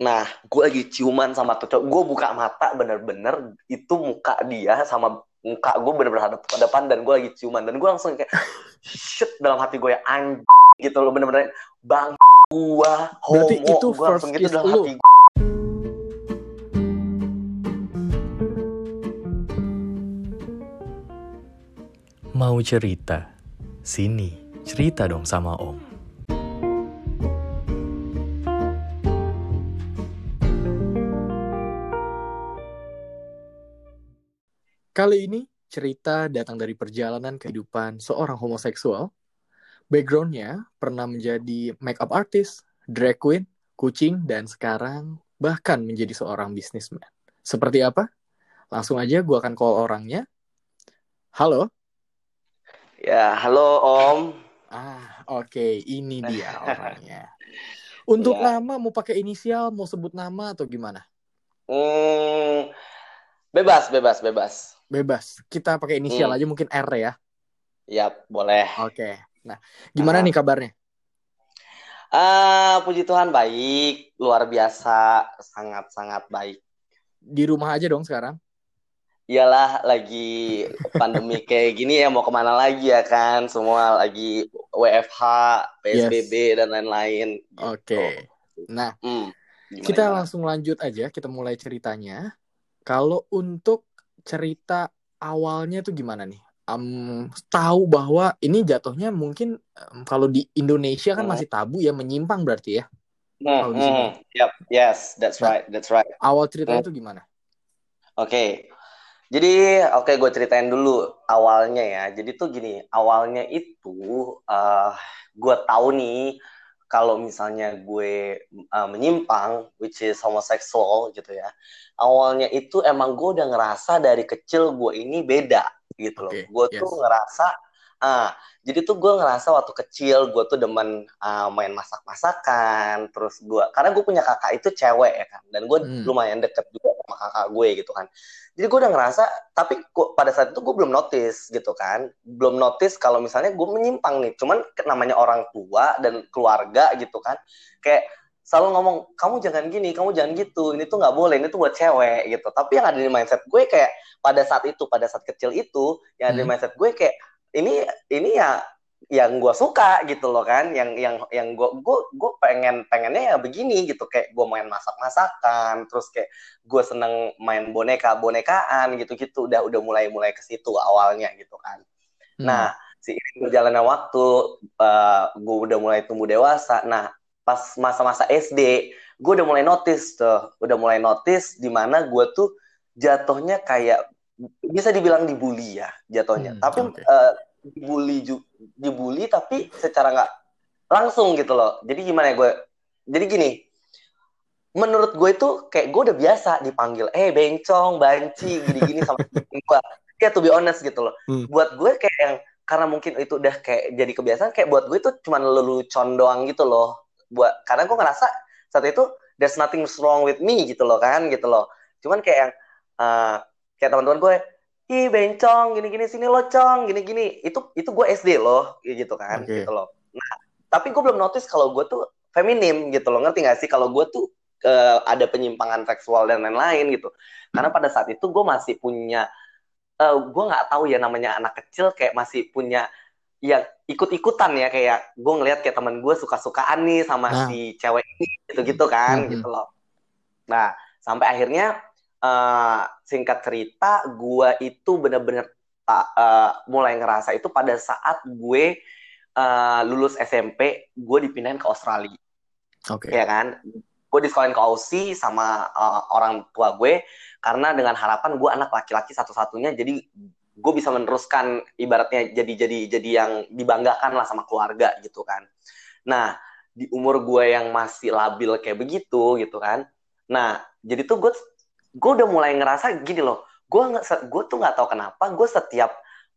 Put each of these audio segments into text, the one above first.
Nah, gue lagi ciuman sama tuh cowok. Gue buka mata bener-bener itu muka dia sama muka gue bener-bener hadap ke depan dan gue lagi ciuman dan gue langsung kayak shit dalam hati gue ya anj gitu loh bener-bener bang gue homo Berarti itu gue langsung first gitu dalam lu? hati gue. Mau cerita? Sini, cerita dong sama Om. Kali ini cerita datang dari perjalanan kehidupan seorang homoseksual. Backgroundnya pernah menjadi makeup artist, drag queen, kucing, dan sekarang bahkan menjadi seorang bisnisman. Seperti apa? Langsung aja gue akan call orangnya. Halo? Ya, halo Om. Ah, oke. Ini dia orangnya. Untuk Ya. nama mau pakai inisial, mau sebut nama atau gimana? Hmm, bebas, bebas, bebas. Bebas. Kita pakai inisial Hmm. aja mungkin R ya. Yap, boleh. Oke. Nah, gimana Ah. nih kabarnya? Ah, puji Tuhan baik, luar biasa, sangat-sangat baik. Di rumah aja dong sekarang. Iyalah lagi pandemi kayak gini ya mau ke mana lagi ya kan? Semua lagi WFH, PSBB dan lain-lain. gitu. Oke. Nah, Hmm, gimana, kita gimana? langsung lanjut aja. Kita mulai ceritanya. Kalau untuk cerita awalnya tuh gimana nih? Em, tahu bahwa ini jatuhnya mungkin em, kalau di Indonesia kan Hmm. masih tabu ya menyimpang berarti ya. Hmm, hmm, yep, yes, that's Nah. right, that's right. Awal ceritanya Hmm. tuh gimana? Oke. Jadi, oke gue ceritain dulu awalnya ya. Jadi tuh gini, awalnya itu eh gue tahu nih kalau misalnya gue eh, menyimpang, which is homosexual gitu ya. Awalnya itu emang gue udah ngerasa dari kecil gue ini beda gitu loh. Oke, Gue tuh yes. ngerasa, ah, jadi tuh gue ngerasa waktu kecil gue tuh demen eh, main masak-masakan. Terus gue, karena gue punya kakak itu cewek ya kan, dan gue Hmm. lumayan deket juga sama kakak gue gitu kan. Jadi gue udah ngerasa, tapi gua- pada saat itu gue belum notice gitu kan, belum notice kalau misalnya gue menyimpang nih. Cuman namanya orang tua dan keluarga gitu kan, kayak selalu ngomong kamu jangan gini, kamu jangan gitu, ini tuh nggak boleh, ini tuh buat cewek gitu. Tapi yang ada di mindset gue kayak pada saat itu, pada saat kecil itu, yang ada di Hmm. mindset gue kayak ini ini ya yang gue suka gitu loh kan, yang yang yang gue gue gue pengen pengennya ya begini gitu, kayak gue main masak masakan, terus kayak gue seneng main boneka bonekaan gitu-gitu. Udah udah mulai mulai ke situ awalnya gitu kan. Hmm. nah seiring berjalannya waktu eh, gue udah mulai tumbuh dewasa. Nah pas masa-masa SD gue udah mulai notice tuh udah mulai notice di mana gue tuh jatuhnya kayak bisa dibilang dibully ya jatuhnya. Hmm, tapi oke. eh, dibully ju- dibully tapi secara nggak langsung gitu loh. Jadi gimana ya gue jadi gini menurut gue itu kayak gue udah biasa dipanggil eh bencong banci gini-gini sama gue ya to be honest gitu loh. Hmm. buat gue kayak yang karena mungkin itu udah kayak jadi kebiasaan kayak buat gue itu cuma lelucon doang gitu loh. Buat karena gue ngerasa saat itu there's nothing wrong with me gitu loh kan gitu loh. Cuman kayak yang eh, kayak teman-teman gue ih bencong gini-gini sini lo cong gini-gini. Itu itu gue SD loh gitu kan Oke. gitu loh. Nah tapi gue belum notice kalau gue tuh feminim gitu loh. Ngerti gak sih? Kalau gue tuh eh, ada penyimpangan seksual dan lain-lain gitu. Karena pada saat itu gue masih punya eh gue nggak tahu ya namanya anak kecil kayak masih punya ya ikut-ikutan ya. Kayak gue ngelihat kayak teman gue suka-sukaan nih sama Nah. si cewek ini gitu-gitu kan Mhm. gitu loh. Nah sampai akhirnya eh, singkat cerita gue itu bener-bener eh, mulai ngerasa itu pada saat gue eh, lulus SMP gue dipindahin ke Australia. Oke. ya kan? Gue disekolahin ke Aussie sama uh, orang tua gue karena dengan harapan gue anak laki-laki satu-satunya jadi gue bisa meneruskan ibaratnya jadi jadi jadi yang dibanggakan lah sama keluarga gitu kan. Nah di umur gue yang masih labil kayak begitu gitu kan. Nah jadi tuh gue gue udah mulai ngerasa gini loh gue nggak gue tuh nggak tahu kenapa gue setiap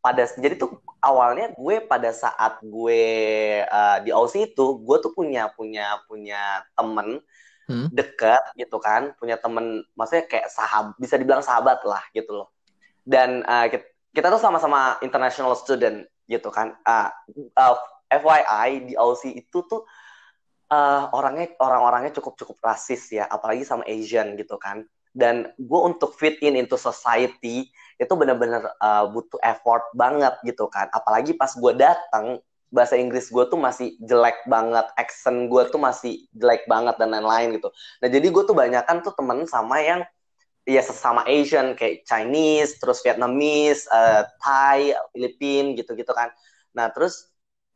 pada jadi tuh awalnya gue pada saat gue uh, di Aussie itu gue tuh punya punya punya temen Hmm. dekat gitu kan punya temen maksudnya kayak sahabat bisa dibilang sahabat lah gitu loh dan uh, kita, kita tuh sama-sama international student gitu kan uh, uh, FYI di Aussie itu tuh uh, orangnya orang-orangnya cukup cukup rasis ya apalagi sama Asian gitu kan dan gue untuk fit in into society itu bener-bener uh, butuh effort banget gitu kan. Apalagi pas gue datang bahasa Inggris gue tuh masih jelek banget accent gue tuh masih jelek banget dan lain-lain gitu. Nah jadi gue tuh banyak kan tuh temen sama yang ya sesama Asian kayak Chinese terus Vietnamese uh, Thai Filipin gitu-gitu kan. Nah terus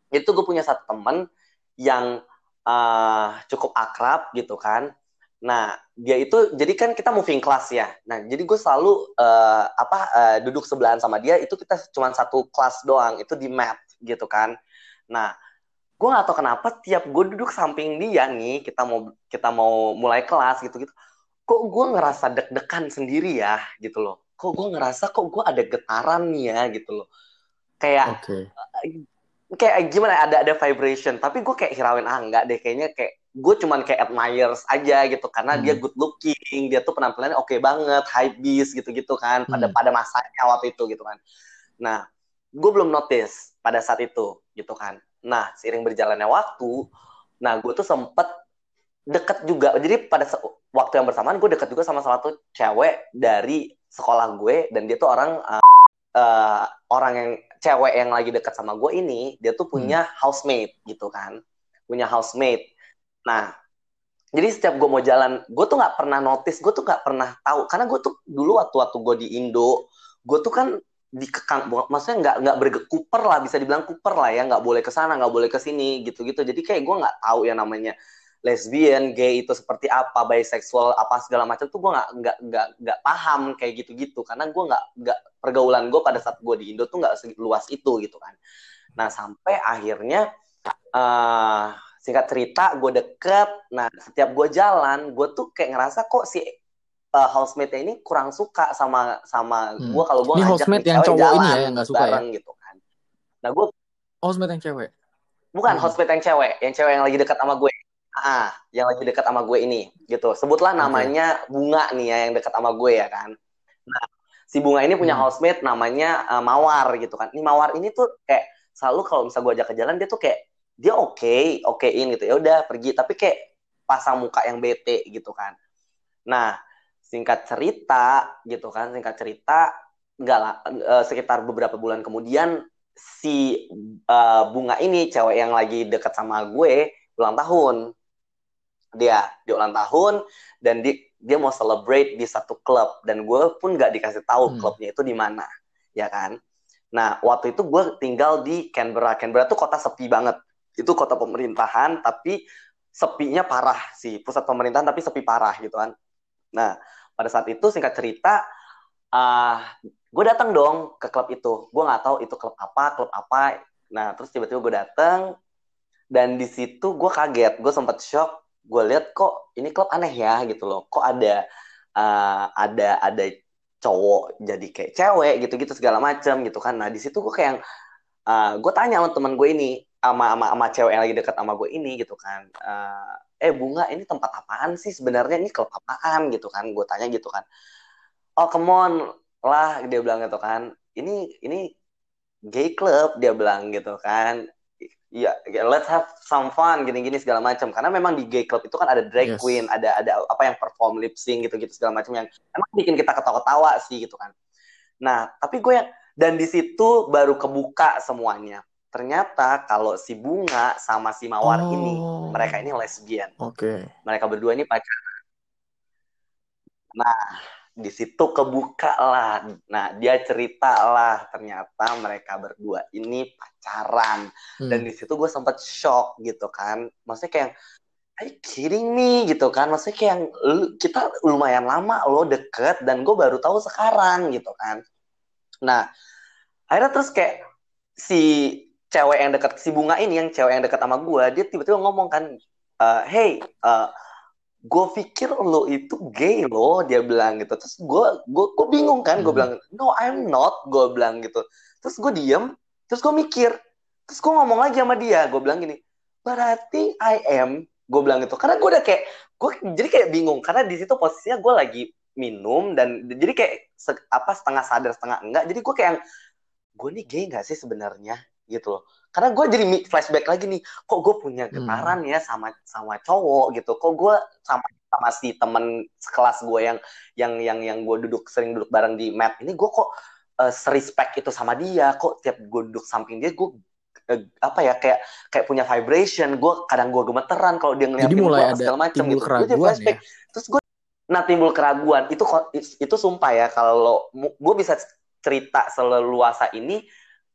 itu gue punya satu temen yang uh, cukup akrab gitu kan. Nah, dia itu jadi kan kita moving class ya. Nah, jadi gue selalu uh, apa uh, duduk sebelahan sama dia itu kita cuma satu kelas doang, itu di math gitu kan. Nah, gue gak tau kenapa tiap gue duduk samping dia nih, kita mau kita mau mulai kelas gitu-gitu. Kok gue ngerasa deg-degan sendiri ya gitu loh. Kok gue ngerasa kok gue ada getaran nih ya gitu loh. Kayak okay kayak gimana ada ada vibration tapi gue kayak hirauin ah enggak deh kayaknya kayak gue cuman kayak admires aja gitu karena hmm. dia good looking dia tuh penampilannya oke okay banget high beast gitu gitu kan pada hmm. pada masanya waktu itu gitu kan nah gue belum notice pada saat itu gitu kan nah seiring berjalannya waktu nah gue tuh sempet deket juga jadi pada waktu yang bersamaan gue deket juga sama salah satu cewek dari sekolah gue dan dia tuh orang uh, uh, orang yang cewek yang lagi dekat sama gue ini dia tuh punya hmm. housemate gitu kan punya housemate nah jadi setiap gue mau jalan gue tuh nggak pernah notice gue tuh nggak pernah tahu. Karena gue tuh dulu waktu waktu gue di Indo gue tuh kan dikekang maksudnya nggak nggak bergekuper lah bisa dibilang kuper lah ya. Nggak boleh ke sana nggak boleh ke sini gitu gitu jadi kayak gue nggak tahu ya namanya lesbian, gay itu seperti apa, bisexual apa segala macam tuh gue nggak nggak nggak nggak paham kayak gitu-gitu. Karena gue nggak nggak pergaulan gue pada saat gue di Indo tuh nggak luas itu gitu kan. Nah sampai akhirnya uh, singkat cerita gue deket, nah setiap gue jalan gue tuh kayak ngerasa kok si uh, housemate ini kurang suka sama sama hmm. gue kalau gue ngajak housemate yang cowok ini ya yang gak suka bareng, ya? gitu kan. Nah gue housemate yang cewek. Bukan hmm. housemate yang cewek, yang cewek yang lagi dekat sama gue ah yang lagi dekat sama gue ini gitu sebutlah namanya bunga nih ya yang dekat sama gue ya kan nah si bunga ini punya hmm. housemate namanya uh, mawar gitu kan ini mawar ini tuh kayak selalu kalau misal gue ajak ke jalan dia tuh kayak dia oke okay, okein gitu. Ya udah pergi. Tapi kayak pasang muka yang bete gitu kan. Nah singkat cerita gitu kan singkat cerita enggak lah uh, sekitar beberapa bulan kemudian si uh, bunga ini cewek yang lagi dekat sama gue ulang tahun. Dia di ulang tahun dan di, dia mau celebrate di satu klub. Dan gue pun nggak dikasih tahu hmm. klubnya itu di mana ya kan. Nah waktu itu gue tinggal di Canberra. Canberra tuh kota sepi banget itu kota pemerintahan tapi sepinya parah sih. Pusat pemerintahan tapi sepi parah gitu kan. Nah pada saat itu singkat cerita uh, gue datang dong ke klub itu. Gue nggak tahu itu klub apa klub apa. Nah terus tiba-tiba gue datang dan di situ gue kaget. Gue sempat shock. Gue lihat kok ini klub aneh ya gitu loh. Kok ada uh, ada ada cowok jadi kayak cewek gitu-gitu segala macam gitu kan. Nah di situ gue kayak uh, eh, gue tanya sama teman gue ini sama sama sama cewek yang lagi deket sama gue ini gitu kan uh, eh bunga ini tempat apaan sih sebenarnya ini klub apaan gitu kan gue tanya gitu kan oh come on lah dia bilang gitu kan ini ini gay club dia bilang gitu kan Iya, yeah, let's have some fun gini-gini segala macam. Karena memang di gay club itu kan ada drag yes. queen, ada ada apa yang perform lip sync gitu-gitu segala macam yang emang bikin kita ketawa-ketawa sih gitu kan. Nah, tapi gue yang dan di situ baru kebuka semuanya. Ternyata kalau si Bunga sama si Mawar oh. ini, mereka ini lesbian. Oke. Okay. Mereka berdua ini pacaran. Nah, di situ kebuka lah. Nah, dia cerita lah ternyata mereka berdua ini pacaran. Hmm. Dan di situ gue sempat shock gitu kan. Maksudnya kayak Are you kidding me gitu kan? Maksudnya kayak yang kita lumayan lama lo deket dan gue baru tahu sekarang gitu kan. Nah, akhirnya terus kayak si cewek yang deket si bunga ini yang cewek yang deket sama gue, dia tiba-tiba ngomong kan, uh, hey, uh, gue pikir lo itu gay lo dia bilang gitu. Terus gue gue gue bingung kan gue hmm. bilang no I'm not gue bilang gitu. Terus gue diem terus gue mikir terus gue ngomong lagi sama dia gue bilang gini berarti I am gue bilang gitu. Karena gue udah kayak gue jadi kayak bingung karena di situ posisinya gue lagi minum dan jadi kayak se, apa setengah sadar setengah enggak. Jadi gue kayak gue nih gay nggak sih sebenarnya gitu loh. Karena gue jadi flashback lagi nih kok gue punya Hmm. getaran ya sama sama cowok gitu. Kok gue sama sama si temen sekelas gue yang yang yang yang gue duduk sering duduk bareng di map ini gue kok uh, serespect itu sama dia. Kok tiap gue duduk samping dia gue uh, apa ya kayak kayak punya vibration. Gue kadang gue gemeteran kalau dia ngeliatin mulai gue ada segala macam gitu. Gue jadi flashback. ya. terus gue nah timbul keraguan. Itu itu sumpah ya kalau gue bisa cerita seleluasa ini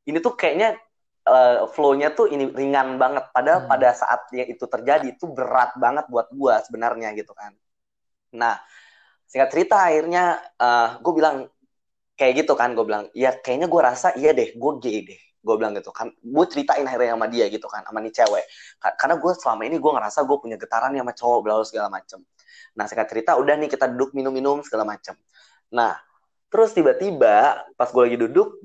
ini tuh kayaknya uh, flow-nya tuh ini ringan banget. Padahal Hmm. pada saat yang itu terjadi itu berat banget buat gue sebenarnya gitu kan. Nah singkat cerita akhirnya uh, gue bilang kayak gitu kan gue bilang ya kayaknya gue rasa iya deh gue gay deh. Gue bilang gitu kan. Gue ceritain akhirnya sama dia gitu kan sama nih cewek. Ka- karena gue selama ini gue ngerasa gue punya getaran sama cowok bla bla segala macem. Nah singkat cerita udah nih kita duduk minum-minum segala macem. Nah terus tiba-tiba pas gue lagi duduk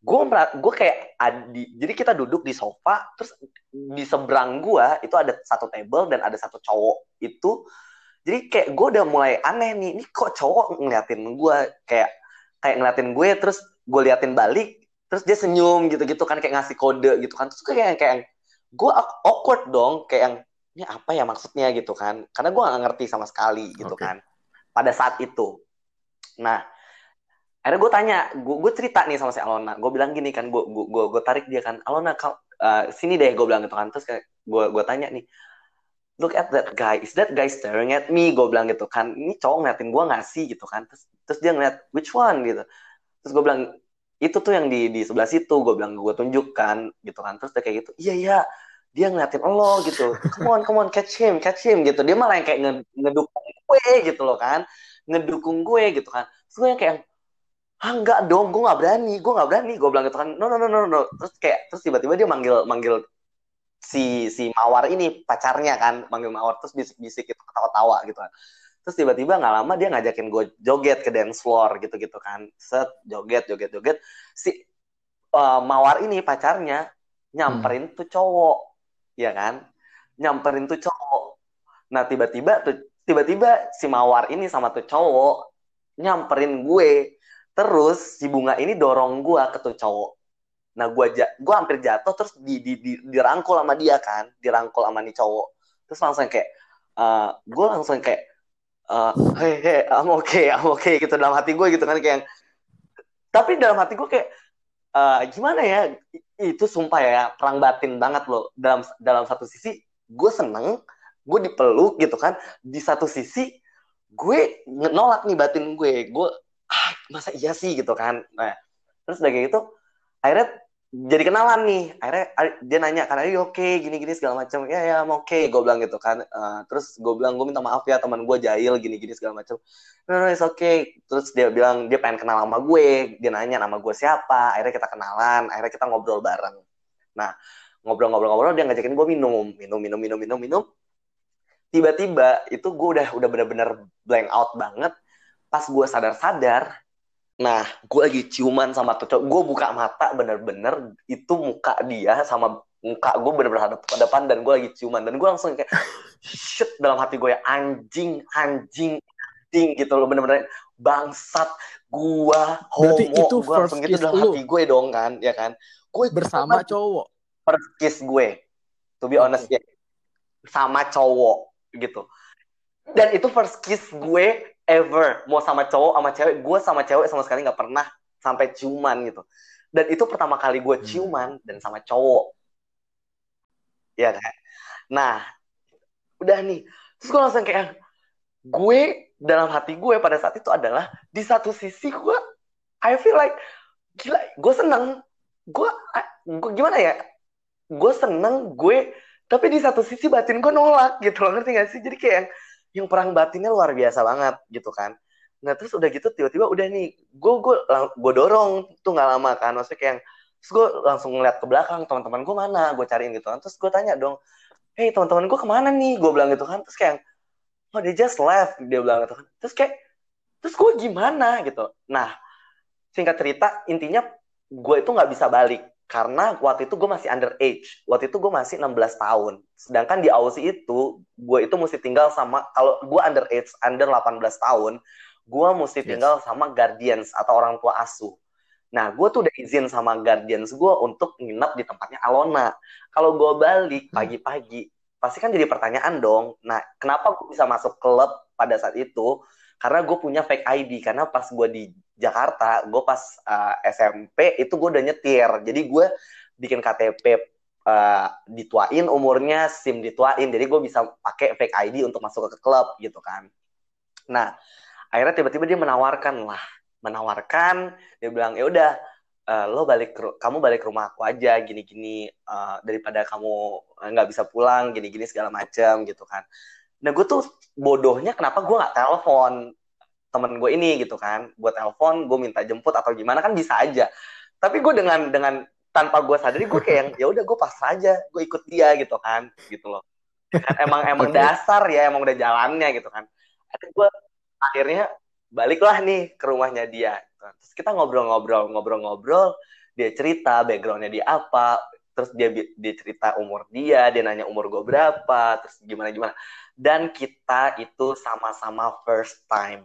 gue gue kayak adi jadi kita duduk di sofa terus di seberang gue itu ada satu table dan ada satu cowok itu. Jadi kayak gue udah mulai aneh nih ini kok cowok ngeliatin gue kayak kayak ngeliatin gue terus gue liatin balik terus dia senyum gitu-gitu kan kayak ngasih kode gitu kan. Terus kayak kayak gue awkward dong kayak yang ini apa ya maksudnya? gitu kan. Karena gue gak ngerti sama sekali gitu Oke. kan pada saat itu. Nah akhirnya gue tanya gue cerita nih sama si Alona. Gue bilang gini kan gue gue gue, tarik dia kan Alona kau uh, sini deh gue bilang gitu kan. Terus kayak gue gue tanya nih look at that guy. Is that guy staring at me? Gue bilang gitu kan. Ini cowok ngeliatin gue nggak sih? Gitu kan. Terus terus dia ngeliat which one? Gitu. Terus gue bilang itu tuh yang di di sebelah situ. Gue bilang gue tunjukkan gitu kan. Terus dia kayak gitu iya iya dia ngeliatin lo gitu. Come on come on catch him catch him gitu. Dia malah yang kayak nge- ngedukung gue gitu loh kan. Ngedukung gue gitu kan. Terus gue yang kayak ah enggak dong gue nggak berani gue nggak berani. Gue bilang gitu kan no no no no no. Terus kayak terus tiba-tiba dia manggil manggil si si mawar ini pacarnya kan manggil mawar terus bisik-bisik gitu ketawa-tawa gitu kan. Terus tiba-tiba nggak lama dia ngajakin gue joget ke dance floor gitu-gitu kan. Set joget joget joget. Si uh, mawar ini pacarnya nyamperin tuh cowok ya kan? Nyamperin tuh cowok. Nah tiba-tiba tuh tiba-tiba si mawar ini sama tuh cowok nyamperin gue terus si bunga ini dorong gue ke tuh cowok. Nah gue ja gue hampir jatuh terus di, di, di, dirangkul sama dia kan dirangkul sama nih cowok. Terus langsung kayak uh, gue langsung kayak uh, hey hey I'm okay I'm okay gitu dalam hati gue gitu kan kayak tapi dalam hati gue kayak uh, gimana ya itu sumpah ya perang batin banget loh. Dalam dalam satu sisi gue seneng gue dipeluk gitu kan. Di satu sisi gue nolak nih batin gue. Gue ah masa iya sih? gitu kan. Nah terus udah kayak gitu akhirnya jadi kenalan nih. Akhirnya dia nanya kan are you okay gini gini segala macam ya ya I'm okay gue bilang gitu kan. Uh, terus gue bilang gue minta maaf ya teman gue jahil gini gini segala macam no no it's okay. Terus dia bilang dia pengen kenal sama gue. Dia nanya nama gue siapa. Akhirnya kita kenalan. Akhirnya kita ngobrol bareng. Nah ngobrol-ngobrol-ngobrol dia ngajakin gue minum. Minum minum minum minum minum. Tiba-tiba itu gue udah udah bener-bener blank out banget pas gue sadar-sadar nah gue lagi ciuman sama tuh cowok gue buka mata bener-bener itu muka dia sama muka gue bener-bener hadap depan dan gue lagi ciuman dan gue langsung kayak shit dalam hati gue ya anjing anjing anjing gitu loh bener-bener bangsat gue homo itu gue langsung first gitu kiss dalam lu? hati gue dong kan ya kan gue bersama cowok. first kiss gue to be honest ya sama cowok gitu dan itu first kiss gue ever. Mau sama cowok sama cewek. Gue sama cewek sama sekali nggak pernah sampai ciuman gitu. Dan itu pertama kali gue Hmm. ciuman dan sama cowok. Ya kan? Nah udah nih. Terus gue langsung kayak gue dalam hati gue pada saat itu adalah di satu sisi gue I feel like gila gue seneng. Gue gue gimana ya? Gue seneng gue tapi di satu sisi batin gue nolak gitu loh. Ngerti gak sih? Jadi kayak yang, perang batinnya luar biasa banget gitu kan. Nah terus udah gitu tiba-tiba udah nih gue gue gue dorong. Tuh nggak lama kan maksudnya kayak terus gue langsung ngeliat ke belakang teman-teman gue mana? Gue cariin gitu kan. Terus gue tanya dong hey teman-teman gue ke mana nih? Gue bilang gitu kan. Terus kayak oh they just left dia bilang gitu kan. Terus kayak terus gue gimana? Gitu. Nah singkat cerita intinya gue itu nggak bisa balik karena waktu itu gue masih underage waktu itu gue masih 16 tahun sedangkan di Aussie itu gue itu mesti tinggal sama kalau gue underage under 18 tahun gue mesti Yes. tinggal sama guardians atau orang tua asuh Nah, gue tuh udah izin sama guardians gue untuk nginep di tempatnya Alona. Kalau gue balik pagi-pagi, pasti kan jadi pertanyaan dong. Nah, kenapa gue bisa masuk klub pada saat itu? Karena gue punya fake ID. Karena pas gue di Jakarta, gue pas uh, SMP itu gue udah nyetir. Jadi gue bikin KTP uh, dituain umurnya, SIM dituain. Jadi gue bisa pakai fake ID untuk masuk ke klub gitu kan. Nah, akhirnya tiba-tiba dia menawarkan lah menawarkan dia bilang ya udah uh, lo balik kamu balik ke rumah aku aja gini-gini uh, daripada kamu nggak bisa pulang gini-gini segala macam gitu kan nah gue tuh bodohnya kenapa gue nggak telepon temen gue ini gitu kan. Gue telepon gue minta jemput atau gimana kan bisa aja. Tapi gue dengan dengan tanpa gue sadari gue kayak yang ya udah gue pas aja gue ikut dia gitu kan gitu loh. Kan emang emang dasar ya emang udah jalannya gitu kan. Gue akhirnya baliklah nih ke rumahnya dia. Terus kita ngobrol-ngobrol ngobrol-ngobrol. Dia cerita backgroundnya dia apa terus dia dia cerita umur dia dia nanya umur gue berapa terus gimana gimana dan kita itu sama-sama first time.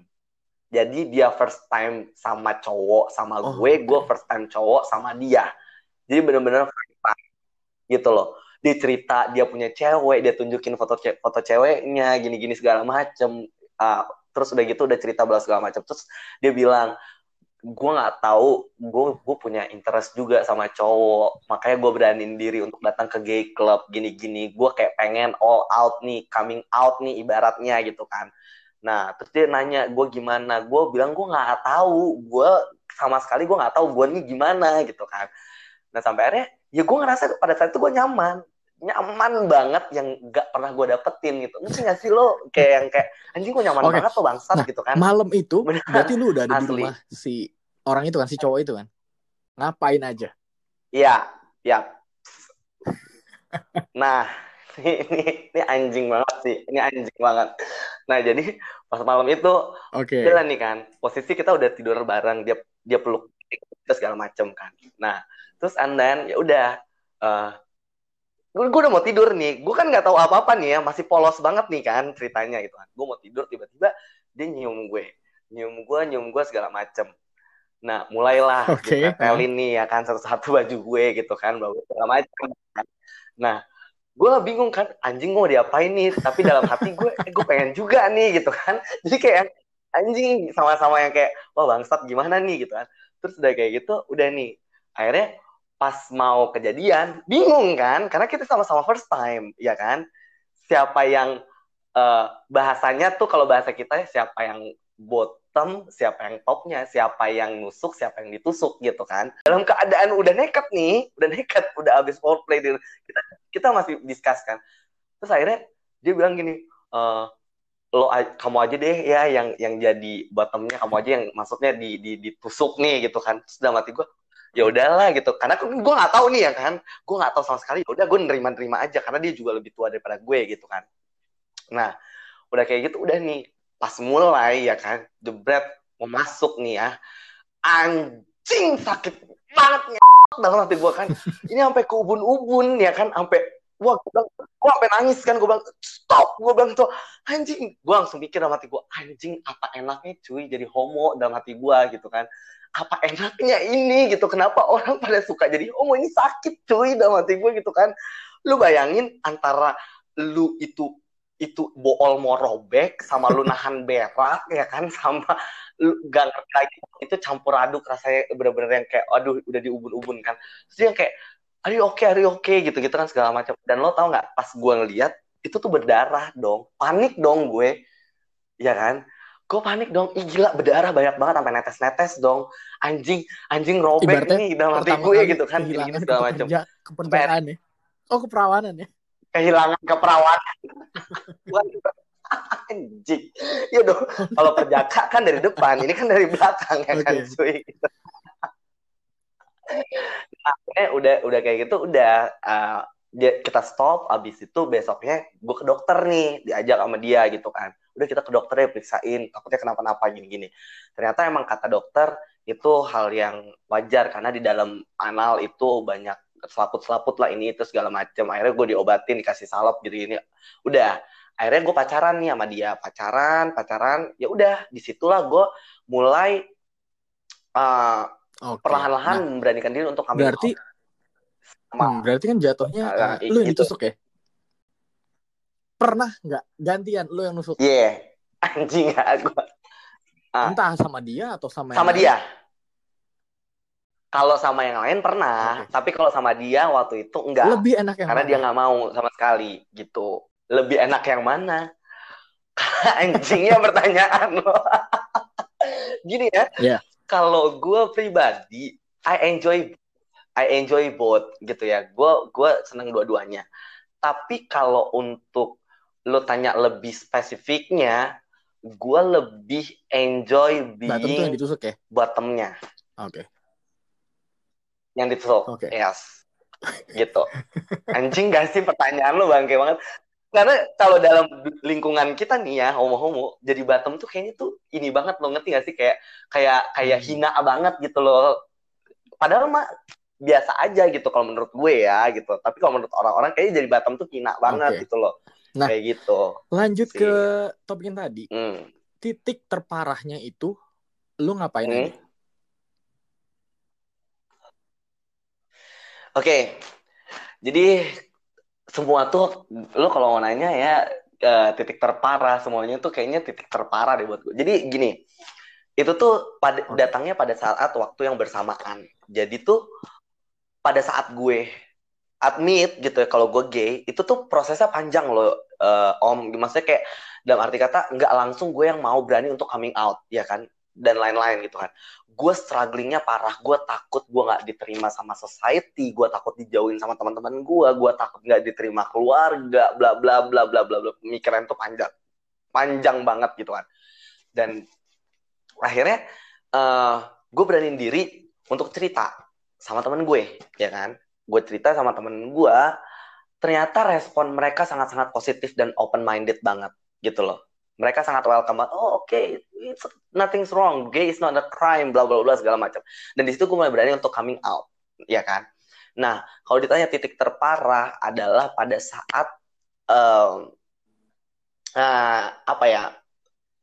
Jadi dia first time sama cowok sama oh, gue gue first time cowok sama dia. Jadi bener-bener first time gitu loh. Dia cerita dia punya cewek dia tunjukin foto ce foto ceweknya gini-gini segala macem. Uh, terus udah gitu udah cerita belas segala macam terus dia bilang gue nggak tahu gue gue punya interest juga sama cowok. Makanya gue beraniin diri untuk datang ke gay club gini-gini. Gue kayak pengen all out nih coming out nih ibaratnya gitu kan. Nah terus dia nanya gue gimana? Gue bilang gue nggak tahu. Gue sama sekali gue nggak tahu gue nih gimana gitu kan. Nah sampai akhirnya ya gue ngerasa pada saat itu gue nyaman. Nyaman banget yang gak pernah gue dapetin gitu. Mungkin gak sih lo? Kayak yang kayak anjing gue nyaman okay. banget tuh bangsat nah, gitu kan. Malam itu berarti lu udah ada Asli. di rumah si orang itu kan si cowok itu kan. Ngapain aja? Iya, iya. nah, ini, ini anjing banget sih. Ini anjing banget. Nah, jadi pas malam itu Oke. Okay. nih kan. Posisi kita udah tidur bareng, dia dia peluk kita segala macem kan. Nah, terus and then ya udah uh, gue, gue udah mau tidur nih gue kan nggak tahu apa apa nih ya masih polos banget nih kan ceritanya gitu kan gue mau tidur tiba-tiba dia nyium gue nyium gue nyium gue segala macem nah mulailah okay. telin nih ya kan satu-satu baju gue gitu kan bawa segala macem nah gue bingung kan anjing mau diapain nih tapi dalam hati gue eh, gue pengen juga nih gitu kan. Jadi kayak anjing sama-sama yang kayak wah bangsat gimana nih? gitu kan. Terus udah kayak gitu udah nih. Akhirnya pas mau kejadian bingung kan karena kita sama-sama first time ya kan. Siapa yang uh, bahasanya tuh kalau bahasa kita siapa yang bottom siapa yang topnya siapa yang nusuk siapa yang ditusuk gitu kan. Dalam keadaan udah nekat nih udah nekat udah abis foreplay kita kita masih discuss kan. Terus akhirnya dia bilang gini uh, lo kamu aja deh ya yang yang jadi bottomnya kamu aja yang maksudnya di, di ditusuk nih gitu kan. Sudah mati gue ya udahlah gitu. Karena gue nggak tahu nih ya kan. Gue nggak tahu sama sekali. Ya udah gue nerima nerima aja karena dia juga lebih tua daripada gue gitu kan. Nah udah kayak gitu udah nih pas mulai ya kan jebret mau masuk nih ya. Anjing sakit banget dalam hati gue kan. Ini sampai ke ubun-ubun ya kan sampai wah gue bilang gue sampai nangis kan gue bilang stop gue bilang tuh. Anjing gue langsung mikir dalam hati gue anjing apa enaknya cuy jadi homo dalam hati gue gitu kan. Apa enaknya ini? gitu kenapa orang pada suka jadi homo? Ini sakit cuy dalam hati gue gitu kan. Lu bayangin antara lu itu itu bool mau robek sama lu nahan berak ya kan sama lu gak ngerti lagi. Itu campur aduk rasanya bener-bener yang kayak aduh udah diubun-ubun kan. Terus dia kayak ari oke okay, ari oke okay, gitu gitu kan segala macam. Dan lo tau nggak pas gue ngeliat itu tuh berdarah dong. Panik dong gue. Ya kan? Gue panik dong? Ih, gila berdarah banyak banget sampai netes-netes dong. Anjing anjing robek Ibaratnya nih dalam hati gue gitu kan -gini segala macam. ya. Oh keperawanan ya kehilangan keperawanan. Anjing. Ya dong. Kalau perjaka kan dari depan ini kan dari belakang ya okay. kan cuy. Nah, udah udah kayak gitu udah uh, dia, kita stop abis itu besoknya gue ke dokter nih diajak sama dia gitu kan. Udah kita ke dokter ya periksain takutnya kenapa-napa gini-gini. Ternyata emang kata dokter itu hal yang wajar karena di dalam anal itu banyak selaput-selaput lah ini itu segala macam akhirnya gue diobatin dikasih salep gitu ini udah akhirnya gue pacaran nih sama dia pacaran pacaran ya udah di situlah gue mulai uh, Oke. perlahan-lahan Nah, memberanikan diri untuk coming berarti sama hmm, berarti kan jatuhnya Nah, eh, lu yang itu. ditusuk ya? Pernah nggak gantian lu yang nusuk? Iya, anjing gak gua. Ah. Entah sama dia atau sama yang Sama lain? Kalau sama yang lain pernah, Oke. tapi kalau sama dia waktu itu enggak. Lebih enak yang karena mana? dia nggak mau sama sekali gitu. Lebih enak yang mana? Anjingnya pertanyaan lo. Gini ya, Iya. kalau gue pribadi, I enjoy, I enjoy both gitu ya. Gue gue seneng dua-duanya. Tapi kalau untuk lo tanya lebih spesifiknya, gue lebih enjoy Bottom tuh yang being ditusuk ya? bottomnya Oke. Yang ditusuk. Oke. Yes. Gitu. Anjing gak sih pertanyaan lo bangke banget. Karena kalau dalam lingkungan kita nih ya, homo-homo, jadi bottom tuh kayaknya tuh ini banget lo ngerti gak sih kayak kayak kayak Hmm. hina banget gitu loh. Padahal mah biasa aja gitu kalau menurut gue ya gitu. Tapi kalau menurut orang-orang kayaknya jadi bottom tuh hina banget Oke. gitu loh. Nah. Kayak gitu. Lanjut Sih. ke topik yang tadi. Hmm. Titik terparahnya itu lu ngapain Hmm. aja? Oke, jadi semua tuh lo kalau mau nanya ya eh, titik terparah semuanya tuh kayaknya titik terparah deh buat gue. Jadi gini, itu tuh pada datangnya pada saat waktu yang bersamaan. Jadi tuh pada saat gue admit gitu ya kalau gue gay, itu tuh prosesnya panjang loh eh, Om. Maksudnya kayak dalam arti kata nggak langsung gue yang mau berani untuk coming out ya kan dan lain-lain gitu kan. Gue strugglingnya parah gue takut gue nggak diterima sama society gue takut dijauhin sama teman-teman gue gue takut nggak diterima keluarga bla bla bla bla bla bla. Pemikiran itu panjang panjang banget gitu kan. Dan akhirnya eh gue beraniin diri untuk cerita sama temen gue ya kan. Gue cerita sama temen gue ternyata respon mereka sangat-sangat positif dan open minded banget gitu loh mereka sangat welcome. Banget oh oke it's nothing's wrong. Gay is not a crime bla bla bla segala macam. Dan di situ gue mulai berani untuk coming out ya kan? Nah kalau ditanya titik terparah adalah pada saat em, eh, apa ya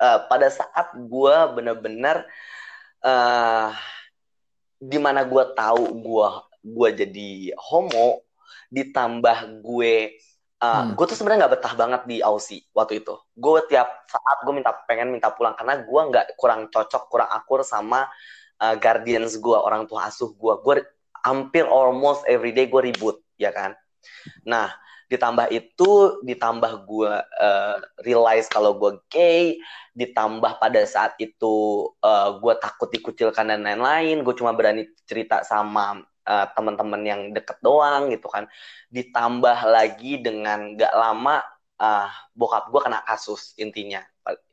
eh, pada saat gue bener-bener eh di mana gue tahu gue gue jadi homo ditambah gue Uh, Hmm. gue tuh sebenarnya nggak betah banget di Aussie waktu itu. Gue tiap saat gue minta pengen minta pulang karena gue nggak kurang cocok, kurang akur sama uh, guardians gue, orang tua asuh gue. Gue hampir almost every day gue ribut, ya kan. Nah, ditambah itu, ditambah gue uh, realize kalau gue gay, ditambah pada saat itu uh, gue takut dikucilkan dan lain-lain. Gue cuma berani cerita sama uh, teman-teman yang deket doang gitu kan. Ditambah lagi dengan gak lama uh, bokap gue kena kasus intinya.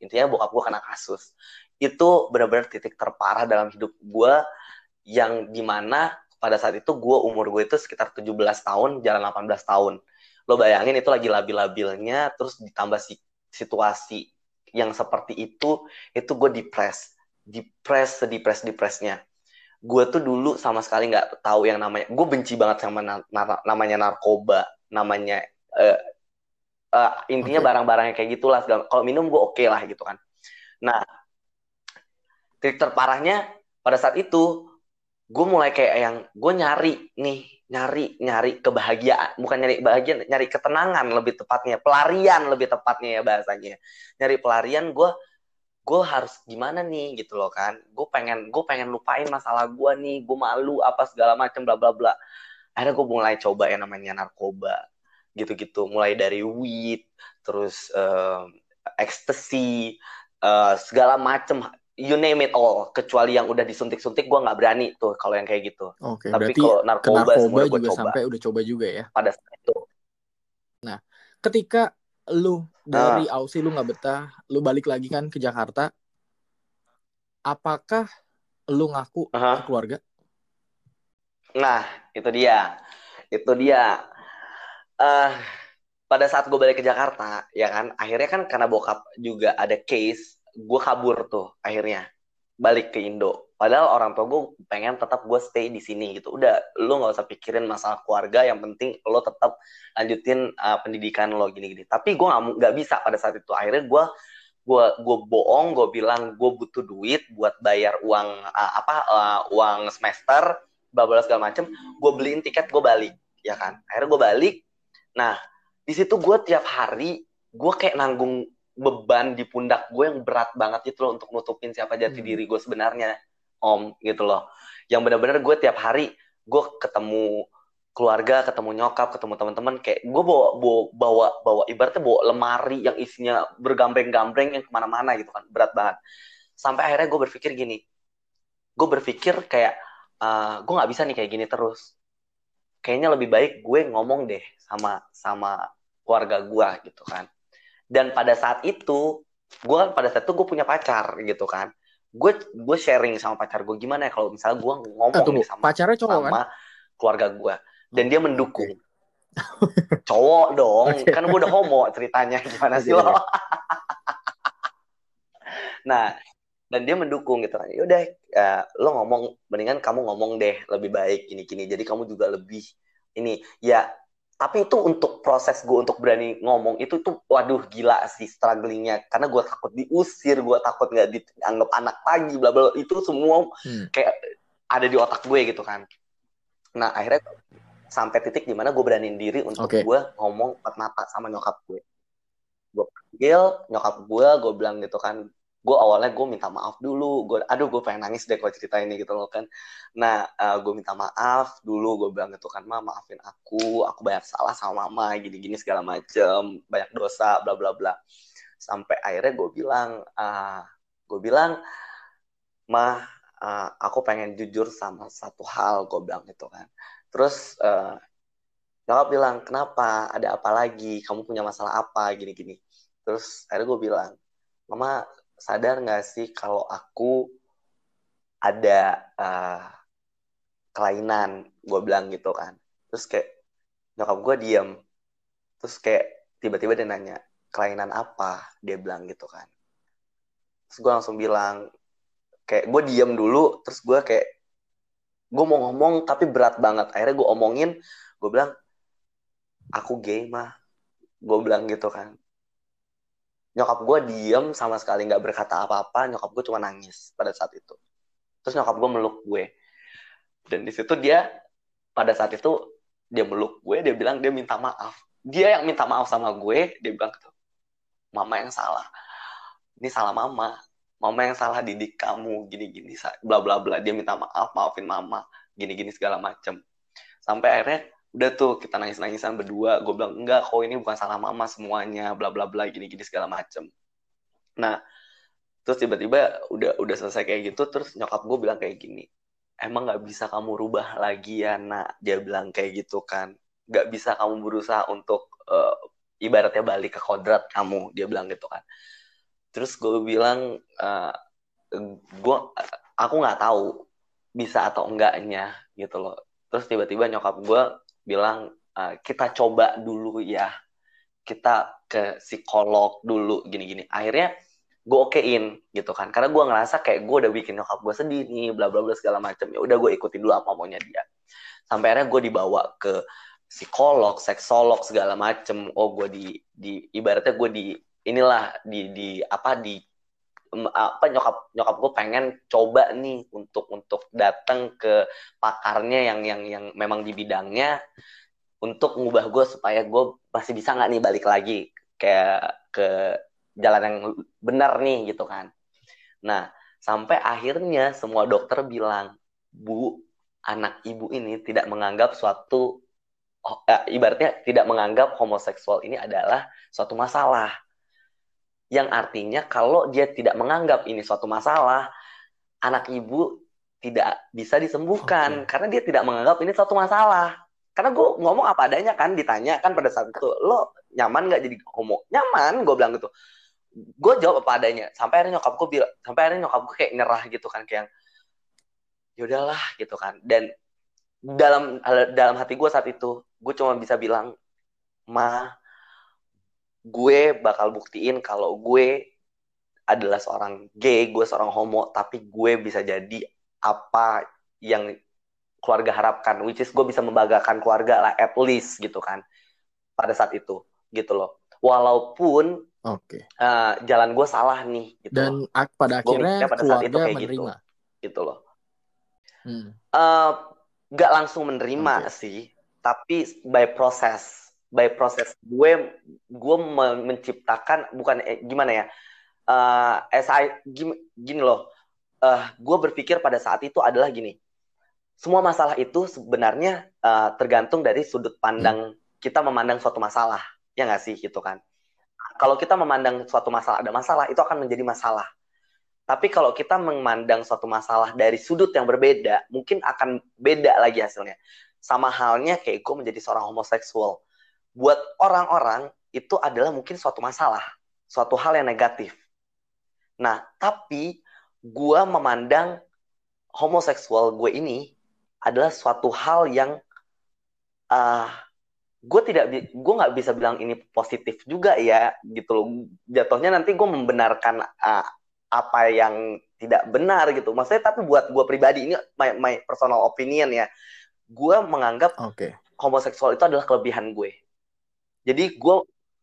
Intinya bokap gue kena kasus. Itu benar-benar titik terparah dalam hidup gue yang di mana pada saat itu gue umur gue itu sekitar 17 tahun jalan 18 tahun. Lo bayangin itu lagi labil-labilnya terus ditambah si situasi yang seperti itu itu gue depres. Depres sedepres depresnya gue tuh dulu sama sekali nggak tahu yang namanya gue benci banget sama na na namanya narkoba namanya uh, uh, intinya Oke. barang-barangnya kayak gitulah kalau minum gue oke lah gitu kan nah titik terparahnya pada saat itu gue mulai kayak yang gue nyari nih nyari nyari kebahagiaan bukan nyari bahagia nyari ketenangan lebih tepatnya pelarian lebih tepatnya ya bahasanya nyari pelarian gue gue harus gimana nih? Gitu loh kan. Gue pengen gue pengen lupain masalah gue nih. Gue malu apa segala macam bla bla bla. Akhirnya gue mulai coba yang namanya narkoba gitu-gitu. Mulai dari weed terus um, ecstasy uh, segala macem. You name it all. Kecuali yang udah disuntik-suntik gue nggak berani tuh kalau yang kayak gitu. Oke, tapi kalau narkoba, narkoba semua juga coba. sampai udah coba juga ya. pada saat itu. Ketika lu dari Ah. Aussie lu nggak betah, lu balik lagi kan ke Jakarta. Apakah lu ngaku ke keluarga? Nah, itu dia. Itu dia. eh pada saat gue balik ke Jakarta, ya kan, akhirnya kan karena bokap juga ada case, gue kabur tuh akhirnya. Balik ke Indo. Padahal orang tua gue pengen tetap gue stay di sini gitu. Udah, lu nggak usah pikirin masalah keluarga, yang penting lo tetap lanjutin uh, pendidikan lo gini-gini. Tapi gue nggak bisa pada saat itu. Akhirnya gue gue gue bohong gue bilang gue butuh duit buat bayar uang uh, apa uh, uang semester bla bla segala macem gue beliin tiket gue balik ya kan akhirnya gue balik nah di situ gue tiap hari gue kayak nanggung beban di pundak gue yang berat banget itu loh untuk nutupin siapa jati hmm. diri gue sebenarnya om gitu loh yang benar-benar gue tiap hari gue ketemu keluarga, ketemu nyokap, ketemu teman-teman, kayak gue bawa, bawa bawa bawa ibaratnya bawa lemari yang isinya bergambreng-gambreng yang ke mana-mana gitu kan, berat banget. Sampai akhirnya gue berpikir gini, gue berpikir kayak uh, gue nggak bisa nih kayak gini terus. Kayaknya lebih baik gue ngomong deh sama sama keluarga gue gitu kan. Dan pada saat itu, gue kan pada saat itu gue punya pacar gitu kan. Gue gue sharing sama pacar gue gimana ya kalau misalnya gue ngomong eh, sama pacarnya cowok sama kan? keluarga gue dan dia mendukung. Okay. Cowok dong, okay. kan gue udah homo ceritanya gimana sih lo? nah, dan dia mendukung gitu kan. Yaudah, uh, lo ngomong, mendingan kamu ngomong deh lebih baik ini-kini. Jadi kamu juga lebih ini ya. Tapi itu untuk proses gue untuk berani ngomong itu tuh, waduh gila sih strugglingnya. Karena gue takut diusir, gue takut nggak dianggap anak lagi, bla bla. Itu semua hmm. kayak ada di otak gue gitu kan. Nah akhirnya sampai titik di mana gue beraniin diri untuk okay. gue ngomong empat mata sama nyokap gue gue panggil nyokap gue gue bilang gitu kan gue awalnya gue minta maaf dulu. Gue aduh gue pengen nangis deh kalau cerita ini gitu loh kan. Nah uh, eh, gue minta maaf dulu. Gue bilang gitu kan ma maafin aku. Aku banyak salah sama mama gini gini segala macem. Banyak dosa bla bla bla. Sampai akhirnya gue bilang uh, gue bilang mah uh, aku pengen jujur sama satu hal gue bilang gitu kan. Terus uh, bilang kenapa? Ada apa lagi? Kamu punya masalah apa? gini gini terus akhirnya gue bilang mama sadar nggak sih kalau aku ada uh, kelainan? Gue bilang gitu kan. Terus kayak nyokap gue diem. Terus kayak tiba-tiba dia nanya kelainan apa? Dia bilang gitu kan. Terus gue langsung bilang kayak gue diem dulu terus gue kayak gue mau ngomong tapi berat banget. Akhirnya gue omongin gue bilang aku gay mah. Gue bilang gitu kan nyokap gue diem sama sekali nggak berkata apa-apa nyokap gue cuma nangis pada saat itu. Terus nyokap gue meluk gue. Dan di situ dia pada saat itu dia meluk gue dia bilang dia minta maaf. Dia yang minta maaf sama gue dia bilang gitu mama yang salah. Ini salah mama. Mama yang salah didik kamu gini-gini bla bla bla dia minta maaf maafin mama gini-gini segala macem. Sampai akhirnya udah tuh kita nangis-nangisan berdua. Gue bilang enggak kok ini bukan salah mama semuanya bla bla bla gini-gini segala macem. Nah terus tiba-tiba udah udah selesai kayak gitu terus nyokap gue bilang kayak gini emang nggak bisa kamu rubah lagi ya nak? Dia bilang kayak gitu kan. Nggak bisa kamu berusaha untuk uh, ibaratnya balik ke kodrat kamu dia bilang gitu kan. Terus gue bilang uh, eh, gue aku nggak tahu bisa atau enggaknya gitu loh. Terus tiba-tiba nyokap gue bilang uh, kita coba dulu ya. Kita ke psikolog dulu gini-gini. Akhirnya gue okein gitu kan. Karena gue ngerasa kayak gue udah bikin nyokap gue sedih nih bla bla bla segala macam ya udah gue ikutin dulu apa maunya dia. Sampai akhirnya gue dibawa ke psikolog seksolog segala macem. Oh gue di di ibaratnya gue di inilah di di apa di apa nyokap nyokap gue pengen coba nih untuk untuk datang ke pakarnya yang yang yang memang di bidangnya untuk ngubah gue supaya gue masih bisa nggak nih balik lagi kayak ke jalan yang benar nih gitu kan. Nah sampai akhirnya semua dokter bilang bu anak ibu ini tidak menganggap suatu eh, ibaratnya tidak menganggap homoseksual ini adalah suatu masalah yang artinya kalau dia tidak menganggap ini suatu masalah, anak ibu tidak bisa disembuhkan okay. karena dia tidak menganggap ini suatu masalah. Karena gue ngomong apa adanya kan, ditanya kan pada saat itu, lo nyaman nggak jadi homo? Nyaman, gue bilang gitu. Gue jawab apa adanya. Sampai akhirnya nyokap gue bilang, sampai akhirnya nyokap gue kayak nyerah gitu kan, kayak yaudahlah gitu kan. Dan dalam dalam hati gue saat itu, gue cuma bisa bilang, ma, gue bakal buktiin kalau gue adalah seorang gay, gue seorang homo, tapi gue bisa jadi apa yang keluarga harapkan, which is gue bisa membanggakan keluarga lah, at least gitu kan, pada saat itu, gitu loh. Walaupun Oke. uh, jalan gue salah nih gitu Dan loh. pada akhirnya pada saat itu kayak gitu. menerima. gitu loh Hmm. Eh, nggak langsung menerima Oke. sih tapi by proses by proses gue gue me- menciptakan bukan eh, gimana ya Eh as I- gim- gini loh eh gue berpikir pada saat itu adalah gini semua masalah itu sebenarnya eh, tergantung dari sudut pandang kita memandang suatu masalah ya nggak sih gitu kan kalau kita memandang suatu masalah ada masalah itu akan menjadi masalah tapi kalau kita memandang suatu masalah dari sudut yang berbeda, mungkin akan beda lagi hasilnya. Sama halnya kayak gue menjadi seorang homoseksual. Buat orang-orang itu adalah mungkin suatu masalah, suatu hal yang negatif. Nah, tapi gue memandang homoseksual gue ini adalah suatu hal yang uh, gue tidak gue nggak bisa bilang ini positif juga ya gitu loh jatuhnya nanti gue membenarkan uh, apa yang tidak benar gitu. Maksudnya tapi buat gue pribadi ini my, my personal opinion ya. Gue menganggap Oke. homoseksual itu adalah kelebihan gue. Jadi gue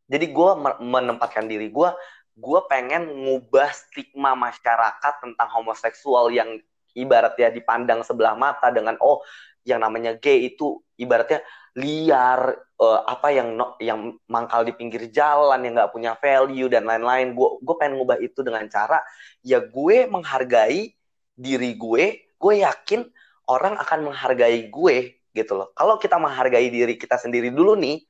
jadi gue menempatkan diri gue gue pengen ngubah stigma masyarakat tentang homoseksual yang ibaratnya dipandang sebelah mata dengan oh yang namanya gay itu ibaratnya liar uh, apa yang no, yang mangkal di pinggir jalan yang nggak punya value dan lain-lain. Gue gue pengen ngubah itu dengan cara ya gue menghargai diri gue gue yakin orang akan menghargai gue gitu loh. Kalau kita menghargai diri kita sendiri dulu nih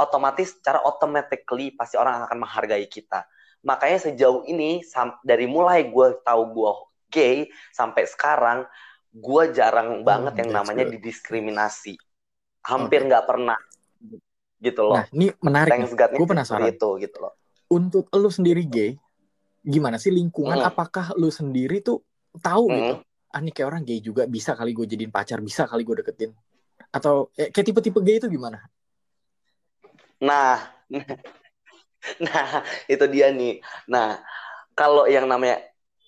otomatis secara automatically pasti orang akan menghargai kita makanya sejauh ini dari mulai gue tahu gue gay sampai sekarang gue jarang banget yang namanya good. didiskriminasi hampir nggak okay. pernah gitu loh. Nah, ini menarik. Gue penasaran. Itu gitu loh. Untuk lu sendiri gay, gimana sih lingkungan? Hmm. Apakah lu sendiri tuh tahu hmm. gitu? Ah, nih kayak orang gay juga bisa kali gue jadiin pacar, bisa kali gue deketin. Atau eh, kayak tipe-tipe gay itu gimana? Nah, nah itu dia nih. Nah, kalau yang namanya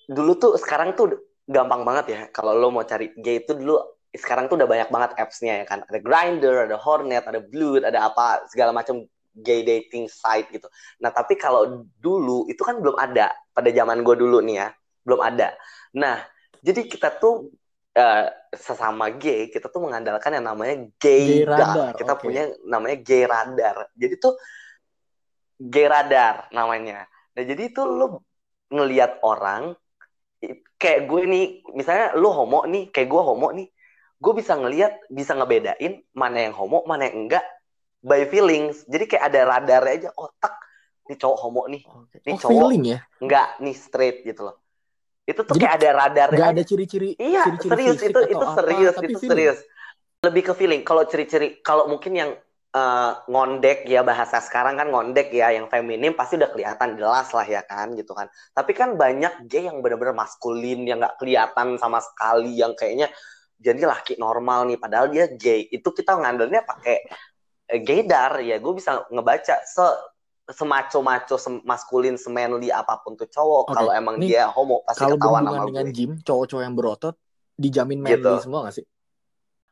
dulu tuh sekarang tuh gampang banget ya. Kalau lo mau cari gay itu dulu sekarang tuh udah banyak banget apps-nya ya kan. Ada Grinder, ada Hornet, ada Blue, ada apa segala macam gay dating site gitu. Nah tapi kalau dulu itu kan belum ada pada zaman gue dulu nih ya, belum ada. Nah jadi kita tuh uh, sesama gay kita tuh mengandalkan yang namanya gay, gay radar. Kita okay. punya namanya gay radar. Jadi tuh gay radar namanya. Nah jadi itu lo ngelihat orang kayak gue nih, misalnya lo homo nih, kayak gue homo nih, gue bisa ngelihat bisa ngebedain mana yang homo mana yang enggak by feelings jadi kayak ada radar aja otak nih cowok homo nih nih oh, cowok feeling ya enggak nih straight gitu loh itu tuh Jadi, kayak ada radar nggak ada ciri-ciri iya ciri-ciri serius itu itu apa, serius itu feeling. serius. Lebih ke feeling. Kalau ciri-ciri kalau mungkin yang uh, ngondek ya bahasa sekarang kan ngondek ya yang feminim pasti udah kelihatan jelas lah ya kan gitu kan. Tapi kan banyak gay yang bener-bener maskulin yang nggak kelihatan sama sekali yang kayaknya jadi laki normal nih. Padahal dia gay. Itu kita ngandelnya pakai eh, gaydar ya. Gue bisa ngebaca. Se semaco-maco sem maskulin semanly apa pun tuh cowok Oke, kalau emang nih, dia homo pasti Kalau ketahuan sama dengan gue gym, cowok-cowok yang berotot dijamin manly Gitu. semua gak sih?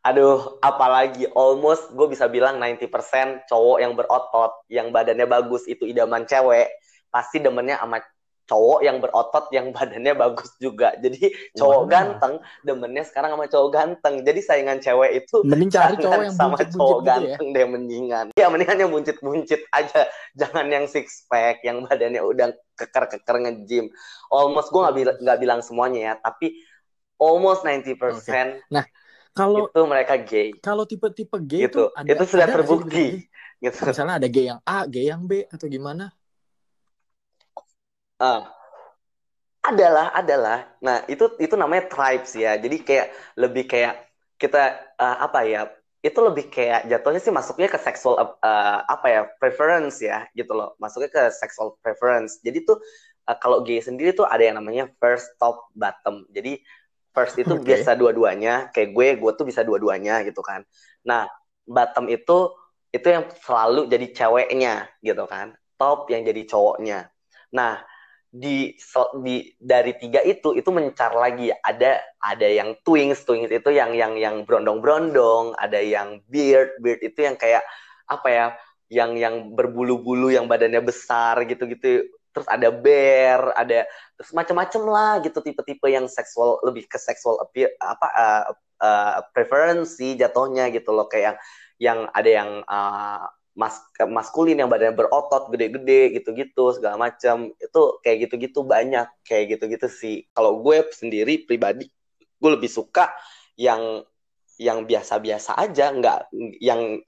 aduh apalagi almost gue bisa bilang 90% cowok yang berotot yang badannya bagus itu idaman cewek pasti demennya sama cowok yang berotot yang badannya bagus juga. Jadi cowok ganteng demennya sekarang sama cowok ganteng. Jadi saingan cewek itu Mending cari cowok yang sama buncit-buncit cowok gitu ya. ganteng deh mendingan. Ya mendingan yang buncit-buncit aja. Jangan yang six pack yang badannya udah keker-keker nge-gym. Almost gue nggak bilang nggak bilang semuanya ya tapi almost 90% Kalau itu mereka gay. kalau tipe-tipe gay gitu. tuh ada itu sudah ada terbukti. gitu? Misalnya ada gay yang A, gay yang B atau gimana? Ah. adalah adalah. Nah itu itu namanya tribes ya. Jadi kayak lebih kayak kita uh, apa ya itu lebih kayak jatuhnya sih masuknya ke sexual uh, apa ya preference ya gitu loh. Masuknya ke sexual preference. Jadi tuh uh, kalau gay sendiri tuh ada yang namanya first top bottom. Jadi first itu Oke. biasa dua-duanya. Kayak gue gue tuh bisa dua-duanya gitu kan. Nah bottom itu itu yang selalu jadi ceweknya gitu kan. Top yang jadi cowoknya. Nah di di dari tiga itu itu mencar lagi. Ada ada yang twins twins itu yang yang yang brondong brondong ada yang beard beard itu yang kayak apa ya yang yang berbulu-bulu yang badannya besar gitu-gitu. Terus ada bear ada terus macam-macam lah gitu tipe-tipe yang seksual lebih ke seksual appeal apa uh, uh, preferensi jatuhnya gitu loh. Kayak yang yang ada yang uh, mas maskulin yang badannya berotot gede-gede gitu-gitu segala macam. Itu kayak gitu-gitu banyak kayak gitu-gitu sih. Kalau gue sendiri pribadi gue lebih suka yang yang biasa-biasa aja. Nggak yang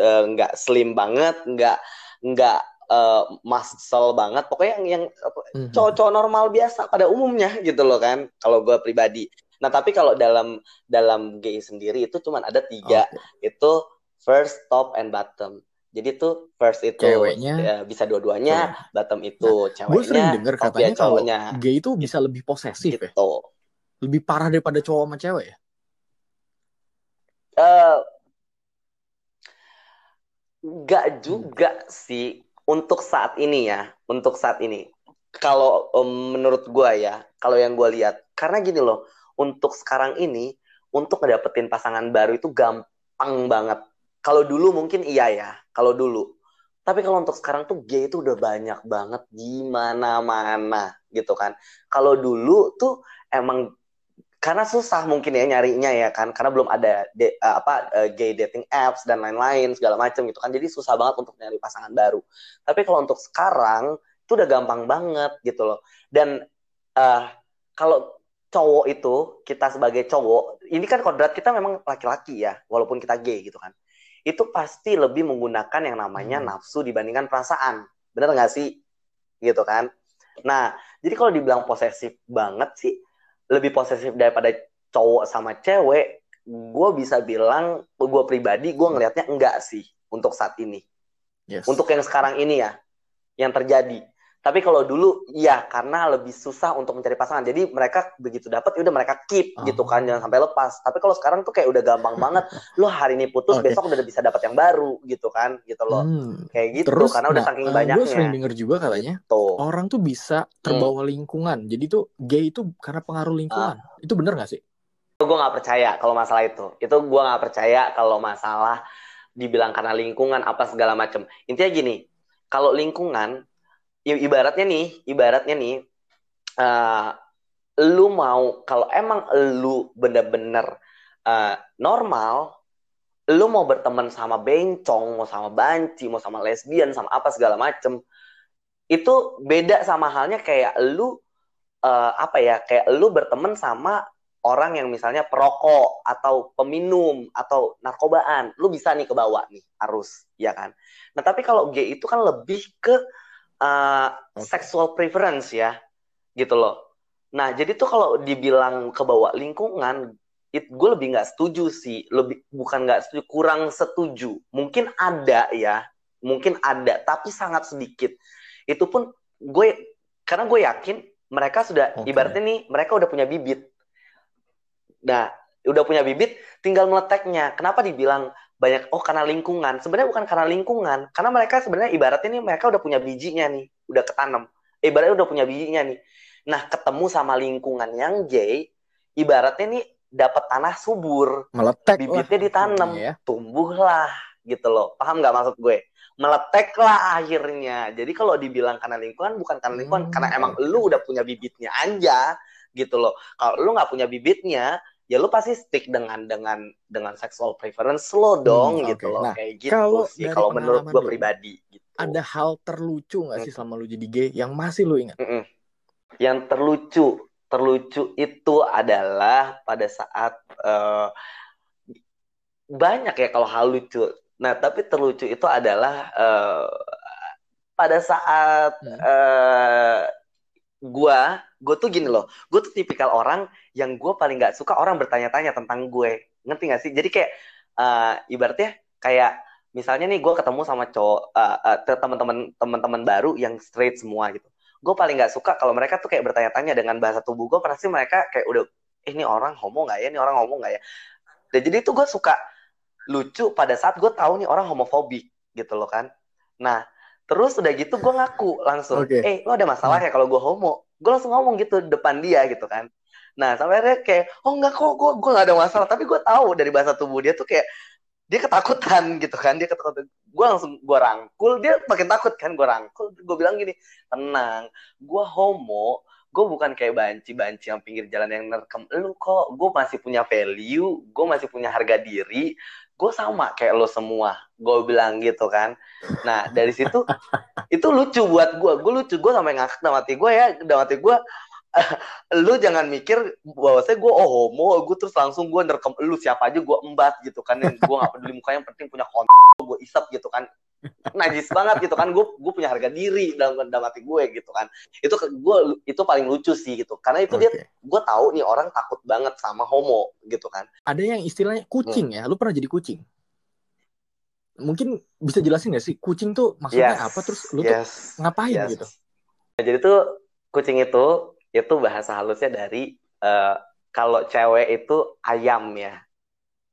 uh, nggak slim banget nggak nggak uh, muscle banget. Pokoknya yang yang mm-hmm. cowok-cowok normal biasa pada umumnya gitu loh kan kalau gue pribadi. Nah tapi kalau dalam dalam gay sendiri itu cuma ada tiga. Okay. itu first top and bottom jadi tuh first itu ceweknya ya, bisa dua-duanya, yeah. bottom itu nah, ceweknya. Gue sering denger katanya kalau gay itu bisa lebih posesif ya? gitu. ya. Lebih parah daripada cowok sama cewek ya? Uh, gak juga hmm. sih untuk saat ini ya, untuk saat ini. Kalau um, menurut gue ya, kalau yang gue lihat, karena gini loh, untuk sekarang ini, untuk ngedapetin pasangan baru itu gampang banget kalau dulu mungkin iya ya, kalau dulu. Tapi kalau untuk sekarang tuh gay itu udah banyak banget di mana-mana gitu kan. Kalau dulu tuh emang karena susah mungkin ya nyarinya ya kan karena belum ada de, uh, apa uh, gay dating apps dan lain-lain segala macam gitu kan jadi susah banget untuk nyari pasangan baru tapi kalau untuk sekarang itu udah gampang banget gitu loh dan uh, kalau cowok itu kita sebagai cowok ini kan kodrat kita memang laki-laki ya walaupun kita gay gitu kan itu pasti lebih menggunakan yang namanya hmm. nafsu dibandingkan perasaan. Bener nggak sih? Gitu kan? Nah, jadi kalau dibilang posesif banget sih, lebih posesif daripada cowok sama cewek, gue bisa bilang, gue pribadi, gue ngelihatnya enggak sih untuk saat ini. Yes. Untuk yang sekarang ini ya, yang terjadi. Tapi kalau dulu iya karena lebih susah untuk mencari pasangan. Jadi mereka begitu dapat ya udah mereka keep oh. gitu kan jangan sampai lepas. Tapi kalau sekarang tuh kayak udah gampang banget. Lo hari ini putus okay. besok udah bisa dapat yang baru gitu kan gitu loh. Hmm. Kayak gitu Terus, karena udah nah, saking uh, banyaknya. Gue sering denger juga katanya tuh. orang tuh bisa terbawa hmm. lingkungan. Jadi tuh gay itu karena pengaruh lingkungan. Uh. Itu bener gak sih? Itu gue gak percaya kalau masalah itu. Itu gue gak percaya kalau masalah dibilang karena lingkungan apa segala macem. Intinya gini, kalau lingkungan ibaratnya nih, ibaratnya nih, uh, lu mau kalau emang lu bener-bener uh, normal, lu mau berteman sama bencong, mau sama banci, mau sama lesbian, sama apa segala macem, itu beda sama halnya kayak lu uh, apa ya, kayak lu berteman sama orang yang misalnya perokok atau peminum atau narkobaan, lu bisa nih ke bawah nih harus, ya kan. Nah tapi kalau gay itu kan lebih ke uh, sexual preference ya, gitu loh. Nah, jadi tuh kalau dibilang ke bawah lingkungan, it, gue lebih nggak setuju sih, lebih bukan nggak setuju, kurang setuju. Mungkin ada ya, mungkin ada, tapi sangat sedikit. Itu pun gue, karena gue yakin mereka sudah okay. ibaratnya nih, mereka udah punya bibit. Nah, udah punya bibit, tinggal meleteknya. Kenapa dibilang banyak oh karena lingkungan. Sebenarnya bukan karena lingkungan karena mereka sebenarnya ibaratnya nih mereka udah punya bijinya nih udah ketanam. Ibaratnya udah punya bijinya nih. Nah ketemu sama lingkungan yang gay ibaratnya nih dapat tanah subur. Meletek bibitnya ditanam. Ya. tumbuhlah gitu loh. Paham nggak maksud gue? Meleteklah akhirnya. Jadi kalau dibilang karena lingkungan bukan karena lingkungan. Hmm. karena emang lu udah punya bibitnya aja gitu loh. Kalau lu nggak punya bibitnya ya lu pasti stick dengan dengan dengan sexual preference lo hmm, dong hmm, gitu okay. loh nah, kayak gitu kalau sih kalau menurut gue pribadi gitu. ada hal terlucu nggak sih hmm. selama lu jadi gay yang masih lu ingat mm -mm. yang terlucu terlucu itu adalah pada saat uh, banyak ya kalau hal lucu nah tapi terlucu itu adalah uh, pada saat hmm. uh, gua gue tuh gini loh gue tuh tipikal orang yang gue paling nggak suka orang bertanya-tanya tentang gue. Ngerti gak sih? Jadi kayak uh, ibaratnya kayak misalnya nih gue ketemu sama cowok uh, uh, teman-teman teman-teman baru yang straight semua gitu. Gue paling nggak suka kalau mereka tuh kayak bertanya-tanya dengan bahasa tubuh gue pasti mereka kayak udah eh, ini orang homo nggak ya? Ini orang homo nggak ya? Dan jadi tuh gue suka lucu pada saat gue tahu nih orang homofobik gitu loh kan. Nah terus udah gitu gue ngaku langsung okay. eh lo ada masalah ya kalau gue homo? Gue langsung ngomong gitu depan dia gitu kan. Nah sampai dia kayak oh enggak kok gue gue gak ada masalah. Tapi gue tahu dari bahasa tubuh dia tuh kayak dia ketakutan gitu kan dia ketakutan. Gue langsung gue rangkul dia makin takut kan gue rangkul. Gue bilang gini tenang gue homo gue bukan kayak banci-banci yang pinggir jalan yang nerekam lu kok gue masih punya value gue masih punya harga diri gue sama kayak lo semua. Gue bilang gitu kan. Nah dari situ itu lucu buat gue gue lucu gue sampai ngakak dalam hati gue ya. Dalam hati gue lu jangan mikir bahwa saya gue oh homo. Gue terus langsung gue nerekam lu siapa aja gue embat gitu kan. Yang gue gak peduli mukanya yang penting punya konten gue isap gitu kan najis banget gitu kan gue gue punya harga diri dalam dalam hati gue gitu kan itu gue itu paling lucu sih gitu karena itu okay. dia gue tahu nih orang takut banget sama homo gitu kan ada yang istilahnya kucing hmm. ya lu pernah jadi kucing mungkin bisa jelasin gak sih kucing tuh maksudnya yes. apa terus lu yes. tuh ngapain yes. gitu jadi tuh kucing itu itu bahasa halusnya dari uh, kalau cewek itu ayam ya.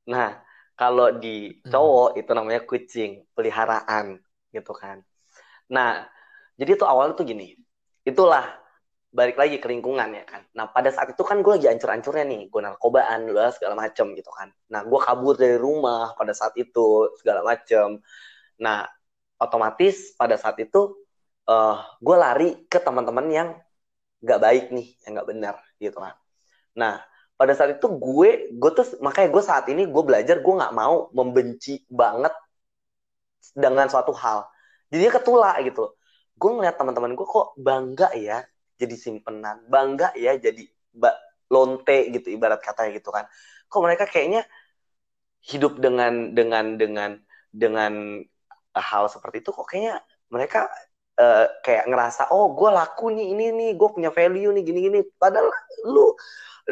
Nah, kalau di hmm. cowok hmm. itu namanya kucing, peliharaan gitu kan. Nah, jadi itu awalnya tuh gini. Itulah balik lagi ke lingkungan ya kan. Nah, pada saat itu kan gue lagi ancur-ancurnya nih, gue narkobaan, lu segala macem gitu kan. Nah, gue kabur dari rumah pada saat itu segala macem. Nah, otomatis pada saat itu uh, gue lari ke teman-teman yang nggak baik nih yang nggak benar gitu kan nah pada saat itu gue gue tuh makanya gue saat ini gue belajar gue nggak mau membenci banget dengan suatu hal. Jadinya ketula gitu gue ngeliat teman-teman gue kok bangga ya jadi simpenan bangga ya jadi lonte gitu ibarat katanya gitu kan. Kok mereka kayaknya hidup dengan dengan dengan dengan hal seperti itu kok kayaknya mereka uh, kayak ngerasa oh gue laku nih ini nih gue punya value nih gini gini padahal lu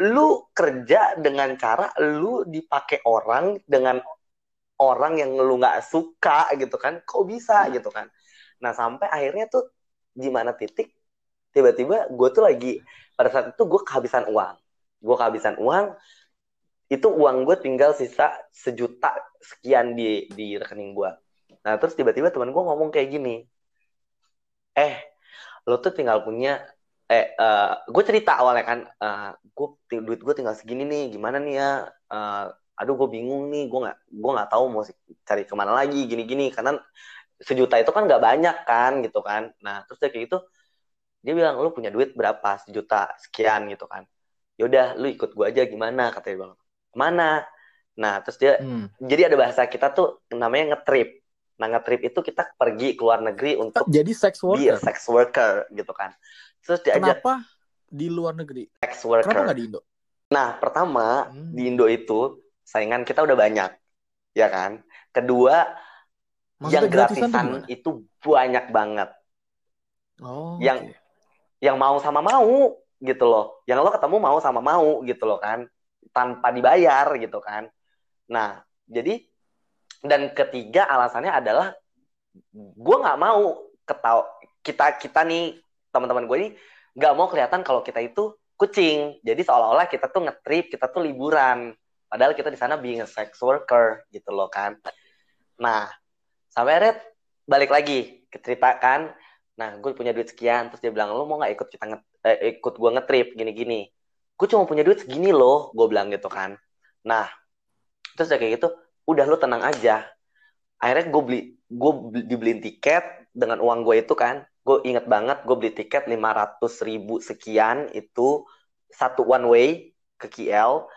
lu kerja dengan cara lu dipakai orang dengan orang yang lu nggak suka gitu kan? Kok bisa gitu kan? Nah sampai akhirnya tuh gimana titik tiba-tiba gue tuh lagi pada saat itu gue kehabisan uang. Gue kehabisan uang itu uang gue tinggal sisa sejuta sekian di di rekening gue nah terus tiba-tiba teman gue ngomong kayak gini eh lo tuh tinggal punya eh uh, gue cerita awalnya kan uh, gue duit gue tinggal segini nih gimana nih ya? Uh, aduh gue bingung nih gue nggak gue nggak tahu mau cari ke mana lagi gini-gini. Karena sejuta itu kan nggak banyak kan gitu kan. Nah terus dia kayak gitu dia bilang lu punya duit berapa? Sejuta sekian gitu kan. Yaudah lu ikut gue aja gimana? Katanya bang mana nah terus dia hmm. jadi ada bahasa kita tuh namanya ngetrip Nah, nge-trip itu kita pergi ke luar negeri untuk jadi sex worker. sex worker gitu kan. Terus diajak Kenapa di luar negeri? Sex worker. Kenapa nggak di Indo? Nah, pertama hmm. di Indo itu saingan kita udah banyak. Ya kan? Kedua Maksudnya yang gratisan itu banyak banget. Oh. Yang okay. yang mau sama mau gitu loh. Yang lo ketemu mau sama mau gitu loh kan. Tanpa dibayar gitu kan. Nah, jadi dan ketiga alasannya adalah gue nggak mau ketau kita kita nih teman-teman gue ini nggak mau kelihatan kalau kita itu kucing. Jadi seolah-olah kita tuh ngetrip kita tuh liburan. Padahal kita di sana being a sex worker gitu loh kan. Nah sampai red balik lagi ke cerita kan. Nah gue punya duit sekian terus dia bilang lo mau nggak ikut kita nge eh, ikut gue ngetrip gini-gini? Gue cuma punya duit segini loh gue bilang gitu kan. Nah terus kayak gitu udah lu tenang aja. Akhirnya gue beli gue dibeliin tiket dengan uang gue itu kan. Gue inget banget gue beli tiket lima ratus ribu sekian itu satu one way ke KL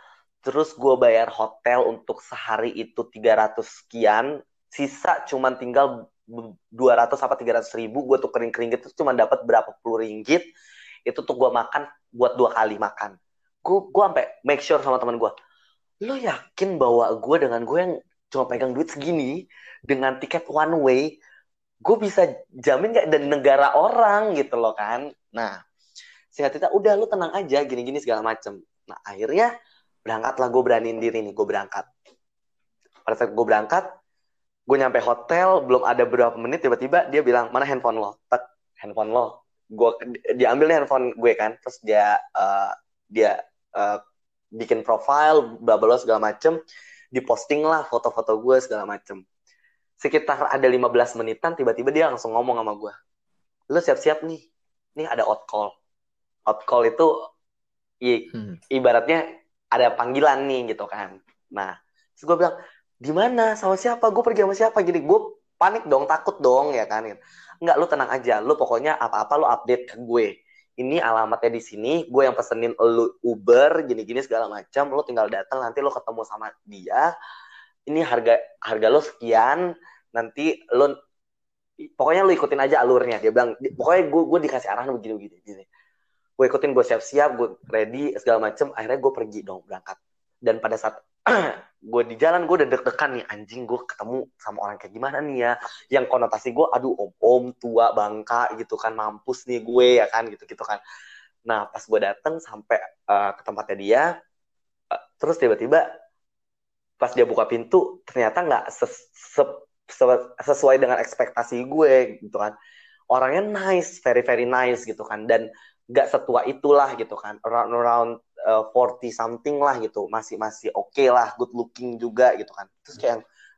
terus gue bayar hotel untuk sehari itu 300 sekian. Sisa cuman tinggal 200 apa 300 ribu gue tuh kering-kering gitu cuma dapat berapa puluh ringgit. Itu tuh gue makan buat dua kali makan. Gue gue sampai make sure sama teman gue lo yakin bahwa gue dengan gue yang cuma pegang duit segini dengan tiket one way gue bisa jamin gak dan negara orang gitu loh kan? Nah singkat cerita udah lu tenang aja gini-gini segala macem. Nah akhirnya berangkatlah gue beraniin diri nih gue berangkat. Pada saat gue berangkat gue nyampe hotel belum ada berapa menit tiba-tiba dia bilang mana handphone lo? Tek handphone lo. Gue diambil handphone gue kan terus dia uh, dia uh, bikin profile bla bla segala macem diposting lah foto-foto gue segala macem. Sekitar ada 15 menitan tiba-tiba dia langsung ngomong sama gue. Lu siap-siap nih. Nih ada out call. Out call itu i, hmm. ibaratnya ada panggilan nih gitu kan. Nah terus gue bilang di mana? Sama siapa? Gue pergi sama siapa? Jadi gue panik dong takut dong ya kan? Nggak lu tenang aja. Lu pokoknya apa-apa lu update ke gue ini alamatnya di sini gue yang pesenin lu Uber gini-gini segala macam lu tinggal datang nanti lu ketemu sama dia ini harga harga lo sekian nanti lo pokoknya lu ikutin aja alurnya dia bilang pokoknya gue gue dikasih arahan begini begini gini. Gue ikutin gue siap-siap gue ready segala macem akhirnya gue pergi dong berangkat. Dan pada saat gue di jalan gue udah deg-degan nih anjing gue ketemu sama orang kayak gimana nih ya. Yang konotasi gue aduh om om tua bangka gitu kan mampus nih gue ya kan gitu gitu kan. Nah pas gue dateng sampai uh, ke tempatnya dia uh, terus tiba-tiba pas dia buka pintu ternyata nggak ses sesuai dengan ekspektasi gue gitu kan. Orangnya nice very very nice gitu kan. Dan gak setua itulah gitu kan. Around around uh, 40 something lah gitu. Masih masih oke okay lah good looking juga gitu kan. Terus kayak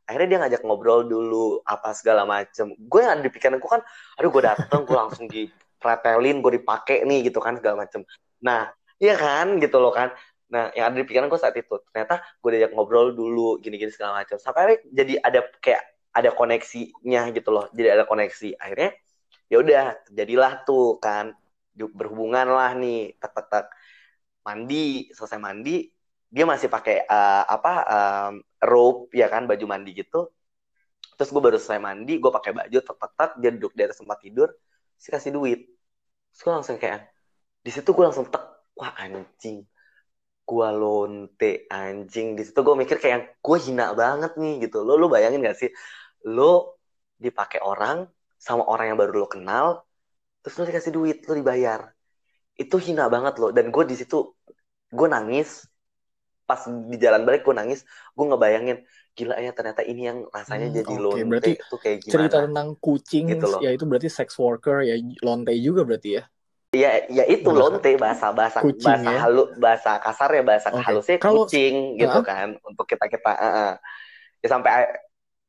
akhirnya dia ngajak ngobrol dulu apa segala macem. Gue yang ada di pikiran gue kan aduh gue dateng gue langsung di pretelin gue dipakai nih gitu kan segala macem. Nah iya kan gitu loh kan. Nah yang ada di pikiran gue saat itu ternyata gue diajak ngobrol dulu gini-gini segala macam sampai jadi ada kayak ada koneksinya gitu loh. Jadi ada koneksi. Akhirnya ya udah jadilah tuh kan berhubungan lah nih tek tek tek mandi selesai mandi dia masih pakai uh, apa um, robe ya kan baju mandi gitu. Terus gue baru selesai mandi gue pakai baju tek dia duduk di atas tempat tidur sih kasih duit. Terus gue langsung kayak di situ gue langsung tek wah anjing. Gue lonte anjing. Di situ gue mikir kayak gue hina banget nih gitu. Lo lo bayangin gak sih? Lo dipakai orang sama orang yang baru lo kenal terus lo dikasih duit lo dibayar itu hina banget lo dan gue di situ gue nangis pas di jalan balik gue nangis gue ngebayangin gila ya ternyata ini yang rasanya hmm, jadi okay. lonte berarti itu kayak gimana cerita tentang kucing gitu loh. ya itu berarti sex worker ya lonte juga berarti ya Ya, ya itu lonte bahasa bahasa kucing, bahasa ya? halu bahasa kasar ya bahasa okay. halusnya Kalau, kucing gitu uh, kan untuk kita kita uh, uh. ya sampai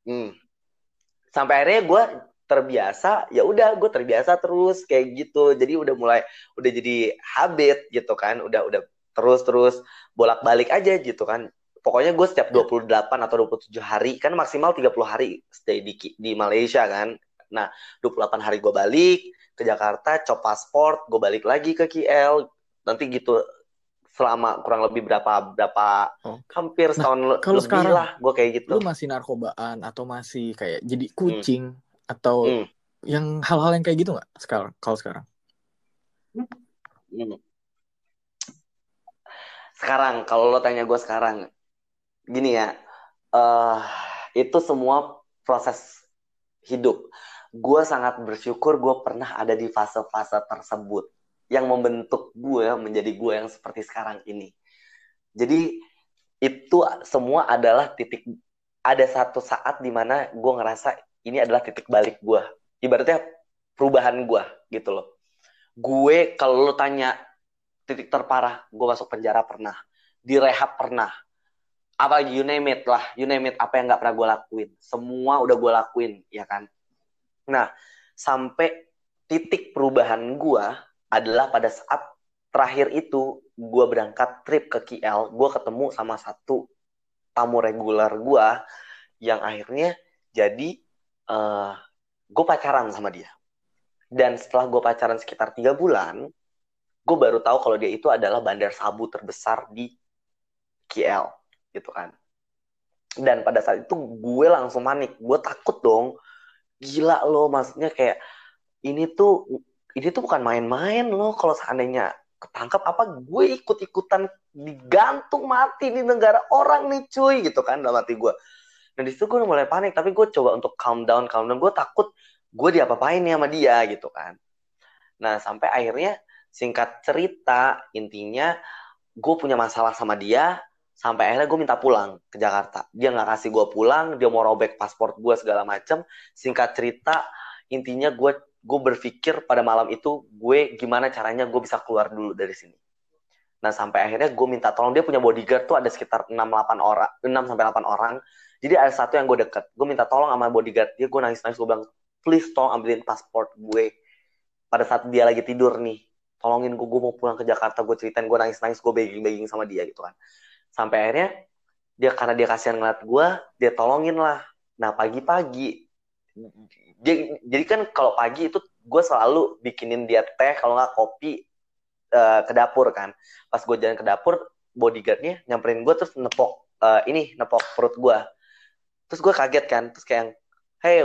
hmm, sampai akhirnya gue terbiasa ya udah gue terbiasa terus kayak gitu jadi udah mulai udah jadi habit gitu kan udah udah terus terus bolak balik aja gitu kan pokoknya gue setiap 28 atau 27 hari kan maksimal 30 hari stay di di Malaysia kan nah 28 hari gue balik ke Jakarta, cop paspor, gue balik lagi ke KL, nanti gitu selama kurang lebih berapa berapa oh. hampir nah, setahun nah, kalau lebih sekarang, lah gue kayak gitu. Lu masih narkobaan atau masih kayak jadi hmm. kucing hmm. Atau hmm. yang hal-hal yang kayak gitu nggak sekarang kalau sekarang? Hmm. Sekarang kalau lo tanya gue sekarang gini ya, uh, itu semua proses hidup gue sangat bersyukur gue pernah ada di fase-fase tersebut yang membentuk gue menjadi gue yang seperti sekarang ini. Jadi itu semua adalah titik ada satu saat di mana gue ngerasa ini adalah titik balik gue. Ibaratnya perubahan gue gitu loh. Gue kalau lo tanya titik terparah, gue masuk penjara pernah, direhab pernah, apa you name it lah, you name it apa yang nggak pernah gue lakuin, semua udah gue lakuin, ya kan Nah, sampai titik perubahan gue adalah pada saat terakhir itu gue berangkat trip ke KL, gue ketemu sama satu tamu reguler gue yang akhirnya jadi uh, eh, gue pacaran sama dia. Dan setelah gue pacaran sekitar tiga bulan, gue baru tahu kalau dia itu adalah bandar sabu terbesar di KL, gitu kan. Dan pada saat itu gue langsung panik, gue takut dong gila loh maksudnya kayak ini tuh ini tuh bukan main-main loh kalau seandainya ketangkap apa gue ikut-ikutan digantung mati di negara orang nih cuy gitu kan dalam hati gue dan di situ gue mulai panik tapi gue coba untuk calm down calm down. Gue takut gue diapa-apain nih sama dia gitu kan. Nah sampai akhirnya singkat cerita intinya gue punya masalah sama dia sampai akhirnya gue minta pulang ke Jakarta. Dia nggak kasih gue pulang dia mau robek paspor gue segala macem. Singkat cerita intinya gue gue berpikir pada malam itu gue gimana caranya gue bisa keluar dulu dari sini. Nah sampai akhirnya gue minta tolong. Dia punya bodyguard tuh ada sekitar 6 8 orang 6 sampai 8 orang jadi ada satu yang gue deket gue minta tolong sama bodyguard dia gue nangis nangis gue bilang please tolong ambilin paspor gue. Pada saat dia lagi tidur nih tolongin gue gue mau pulang ke Jakarta gue ceritain gue nangis nangis gue begging begging sama dia gitu kan. Sampai akhirnya dia karena dia kasihan ngeliat gue dia tolongin lah. Nah pagi-pagi jadi kan kalau pagi itu gue selalu bikinin dia teh kalau nggak kopi uh, ke dapur kan. Pas gue jalan ke dapur bodyguardnya nyamperin gue terus nepok uh, ini nepok perut gue terus gue kaget kan terus kayak hey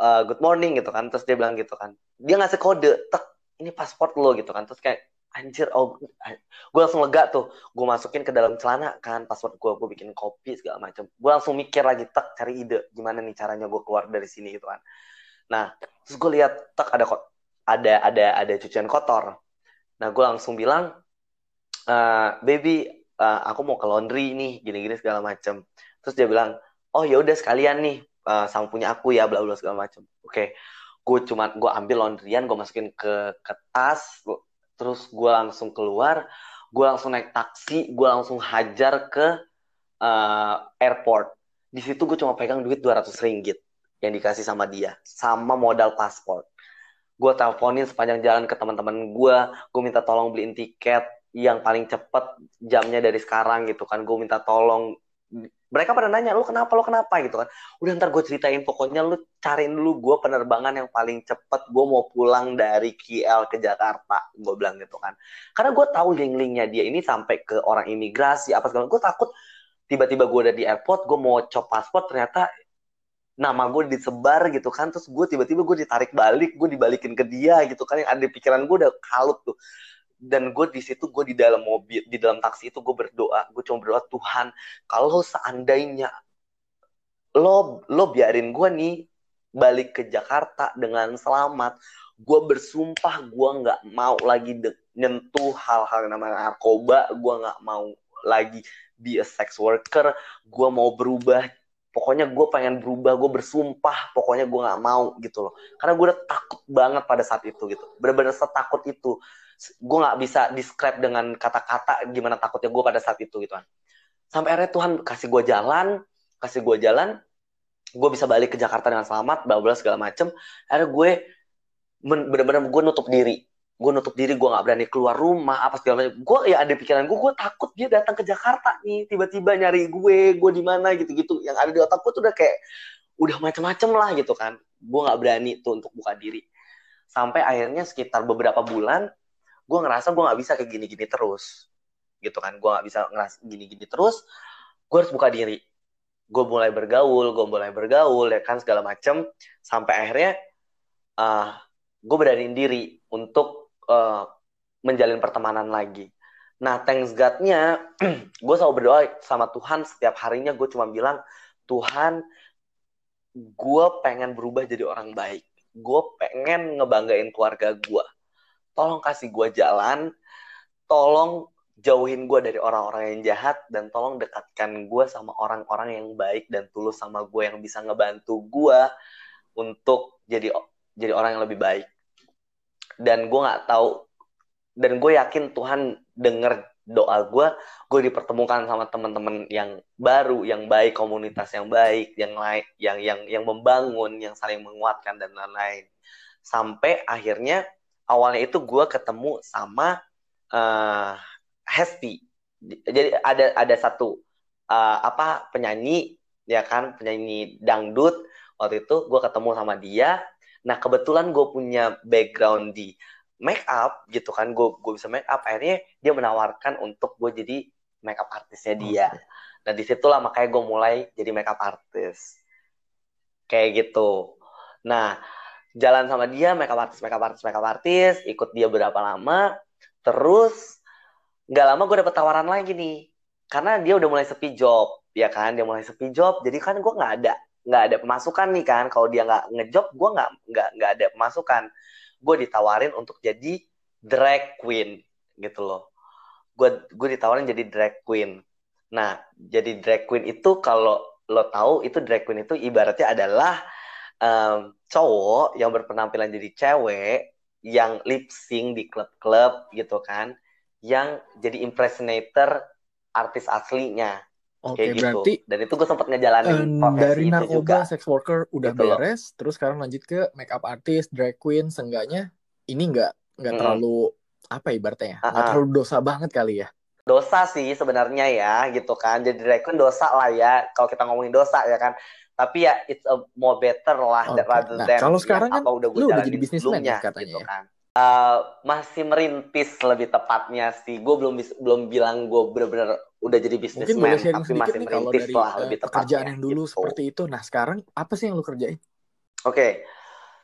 uh, good morning gitu kan. Terus dia bilang gitu kan. Dia ngasih kode tek ini paspor lo gitu kan. Terus kayak anjir oh gue langsung lega tuh. Gue masukin ke dalam celana kan password gue gue bikin kopi segala macam gue langsung mikir lagi tak cari ide gimana nih caranya gue keluar dari sini gitu kan. Nah terus gue lihat tak ada ada ada ada cucian kotor. Nah gue langsung bilang uh, baby uh, aku mau ke laundry nih gini-gini segala macam terus dia bilang oh ya udah sekalian nih uh, sama punya aku ya bla bla segala macam oke okay. gue cuma gue ambil laundryan gue masukin ke ke tas terus gue langsung keluar gue langsung naik taksi gue langsung hajar ke uh, airport. Di situ gue cuma pegang duit 200 ringgit yang dikasih sama dia sama modal paspor. Gue teleponin sepanjang jalan ke teman-teman gue gue minta tolong beliin tiket yang paling cepet jamnya dari sekarang gitu kan. Gue minta tolong mereka pada nanya lu kenapa lu kenapa? Gitu kan. Udah ntar gue ceritain. Pokoknya lu cariin dulu gue penerbangan yang paling cepet. Gue mau pulang dari KL ke Jakarta. Gue bilang gitu kan. Karena gue tahu link-linknya dia ini sampai ke orang imigrasi apa segala gue takut tiba-tiba gue udah di airport gue mau cop paspor ternyata nama gue disebar gitu kan. Terus gue tiba-tiba gue ditarik balik gue dibalikin ke dia gitu kan. Yang ada pikiran gue udah kalut tuh dan gue di situ gue di dalam mobil di dalam taksi itu gue berdoa. Gue cuma berdoa Tuhan kalau seandainya lo lo biarin gue nih balik ke Jakarta dengan selamat gue bersumpah gue nggak mau lagi nyentuh hal-hal namanya narkoba gue nggak mau lagi be a sex worker gue mau berubah. Pokoknya gue pengen berubah gue bersumpah pokoknya gue nggak mau gitu loh. Karena gue udah takut banget pada saat itu gitu. Benar-benar setakut itu gue nggak bisa describe dengan kata-kata gimana takutnya gue pada saat itu gitu kan. Sampai akhirnya Tuhan kasih gue jalan kasih gue jalan gue bisa balik ke Jakarta dengan selamat bla segala macem. Akhirnya gue bener-bener gue nutup diri. Gue nutup diri gue nggak berani keluar rumah apa segala macam gue ya ada pikiran gue gue takut dia datang ke Jakarta nih tiba-tiba nyari gue gue di mana gitu-gitu. Yang ada di otak gue tuh udah kayak udah macem-macem lah gitu kan. Gue nggak berani tuh untuk buka diri. Sampai akhirnya sekitar beberapa bulan gue ngerasa gue nggak bisa kayak gini-gini terus. Gitu kan gue nggak bisa ngerasa gini-gini terus gue harus buka diri. Gue mulai bergaul gue mulai bergaul ya kan segala macem. Sampai akhirnya uh, ah, gue beraniin diri untuk uh, menjalin pertemanan lagi. Nah thanks God-nya gue selalu berdoa sama Tuhan setiap harinya. Gue cuma bilang Tuhan gue pengen berubah jadi orang baik. Gue pengen ngebanggain keluarga gue tolong kasih gue jalan, tolong jauhin gue dari orang-orang yang jahat, dan tolong dekatkan gue sama orang-orang yang baik dan tulus sama gue yang bisa ngebantu gue untuk jadi jadi orang yang lebih baik. Dan gue nggak tahu, dan gue yakin Tuhan denger doa gue, gue dipertemukan sama teman-teman yang baru, yang baik, komunitas yang baik, yang lain, yang yang yang membangun, yang saling menguatkan dan lain-lain. Sampai akhirnya awalnya itu gue ketemu sama uh, Hesti. Jadi ada ada satu uh, apa penyanyi ya kan penyanyi dangdut waktu itu gue ketemu sama dia. Nah kebetulan gue punya background di make up gitu kan gue gue bisa make up akhirnya dia menawarkan untuk gue jadi make up artisnya dia. Okay. Nah di situlah makanya gue mulai jadi make up artis kayak gitu. Nah jalan sama dia makeup artist makeup artist makeup artist ikut dia berapa lama terus nggak lama gue dapet tawaran lagi nih. Karena dia udah mulai sepi job ya kan? Dia mulai sepi job jadi kan gue nggak ada nggak ada pemasukan nih kan? Kalau dia nggak ngejob gue nggak nggak nggak ada pemasukan. Gue ditawarin untuk jadi drag queen gitu loh. Gue gue ditawarin jadi drag queen. Nah jadi drag queen itu kalau lo tahu itu drag queen itu ibaratnya adalah um, cowok yang berpenampilan jadi cewek yang lip sync di klub-klub gitu kan yang jadi impersonator artis aslinya Oke, okay, gitu. berarti dan itu gue sempat ngejalanin um, dari narkoba, sex worker udah gitu beres, loh. terus sekarang lanjut ke makeup artist, drag queen, seenggaknya ini nggak nggak hmm. terlalu apa ibaratnya, ya, nggak uh -uh. terlalu dosa banget kali ya? dosa sih sebenarnya ya gitu kan jadi drag queen dosa lah ya kalau kita ngomongin dosa ya kan tapi ya it's a more better lah Oke. rather Nah, than kalau sekarang ya, kan apa udah gue lu udah jadi sebelumnya, ya katanya gitu ya? kan Eh, masih merintis lebih tepatnya sih gue belum belum bilang gue bener-bener udah jadi sharing tapi masih nih kalau merintis dari lah eh, lebih pekerjaan tepatnya yang dulu gitu. seperti itu. Nah, sekarang apa sih yang lu kerjain? Oke,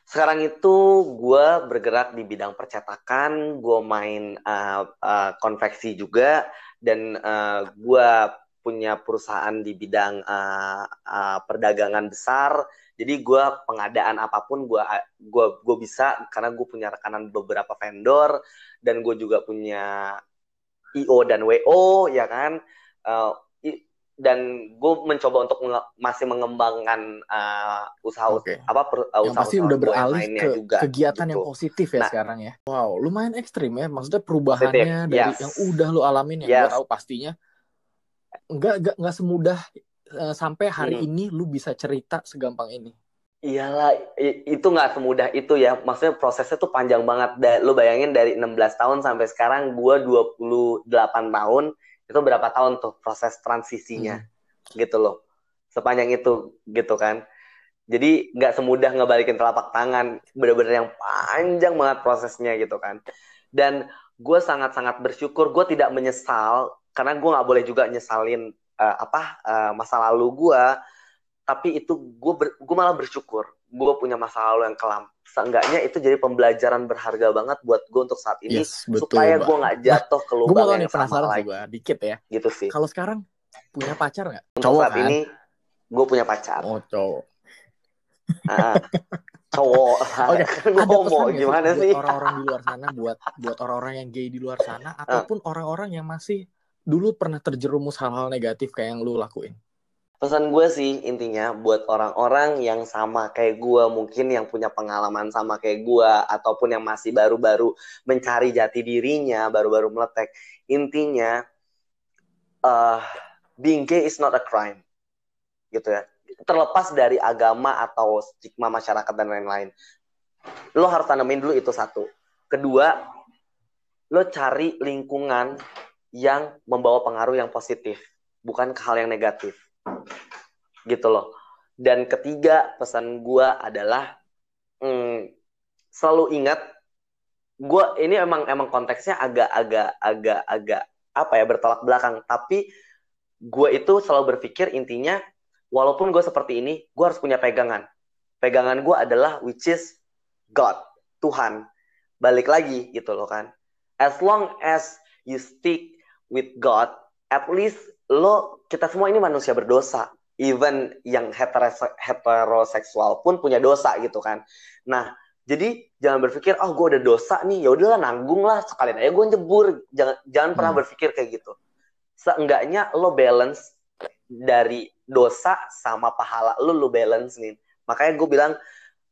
sekarang itu gue bergerak di bidang percetakan, gue main uh, uh, konveksi juga, dan uh, gue punya perusahaan di bidang uh, uh, perdagangan besar. Jadi gue pengadaan apa pun gue gua gue bisa karena gue punya rekanan beberapa vendor dan gue juga punya IO dan WO ya kan. Uh, i- dan gue mencoba untuk menge- masih mengembangkan uh, usaha Oke. apa per- uh, Yang pasti usaha-usaha udah gue yang beralih ke juga kegiatan yang gitu. positif ya Nah. sekarang ya. Wow, lumayan ekstrim ya. Maksudnya perubahannya Positif, dari yes. yang udah lu alamin yang Yes. gua tahu pastinya nggak nggak nggak semudah eh, sampai hari Hmm. ini lu bisa cerita segampang ini. Iyalah, itu nggak semudah itu ya. Maksudnya prosesnya tuh panjang banget. Da, lu bayangin dari 16 tahun sampai sekarang gue 28 tahun, itu berapa tahun tuh proses transisinya gitu loh. Sepanjang itu gitu kan. Jadi nggak semudah ngebalikin telapak tangan. Bener-bener yang panjang banget prosesnya gitu kan. Dan gue sangat-sangat bersyukur. Gue tidak menyesal karena gue nggak boleh juga nyesalin eh, apa eh, masa lalu gue tapi itu gue gue malah bersyukur gue punya masa lalu yang kelam seenggaknya itu jadi pembelajaran berharga banget buat gue untuk saat ini Yes, betul. supaya gue nggak jatuh ke lubang yang sama lagi gue dikit ya. gitu sih Kalau sekarang punya pacar nggak? Cowok saat kan? ini gue punya pacar Oh cowok. Ah, cowok Oke, kan gue homo gimana sih orang-orang di luar sana, buat buat orang-orang yang gay di luar sana, ataupun orang-orang yang masih dulu pernah terjerumus hal-hal negatif kayak yang lu lakuin? pesan gue sih intinya buat orang-orang yang sama kayak gue mungkin yang punya pengalaman sama kayak gue ataupun yang masih baru-baru mencari jati dirinya baru-baru meletek intinya uh, being gay is not a crime gitu ya. Terlepas dari agama atau stigma masyarakat dan lain-lain. Lo harus tanemin dulu itu satu. Kedua lo cari lingkungan yang membawa pengaruh yang positif bukan ke hal yang negatif. Gitu loh. Dan ketiga pesan gue adalah hmm, selalu ingat gue ini emang emang konteksnya agak-agak agak-agak apa ya bertolak belakang. Tapi gue itu selalu berpikir intinya walaupun gue seperti ini gue harus punya pegangan. Pegangan gue adalah which is God Tuhan. Balik lagi gitu loh kan. As long as you stick with God at least lo kita semua ini manusia berdosa even yang heterose- heteroseksual pun punya dosa gitu kan nah jadi jangan berpikir oh gue udah dosa nih ya udahlah nanggung lah sekalian aja gue jebur jangan jangan pernah Hmm. berpikir kayak gitu seenggaknya lo balance dari dosa sama pahala lo lo balance nih makanya gue bilang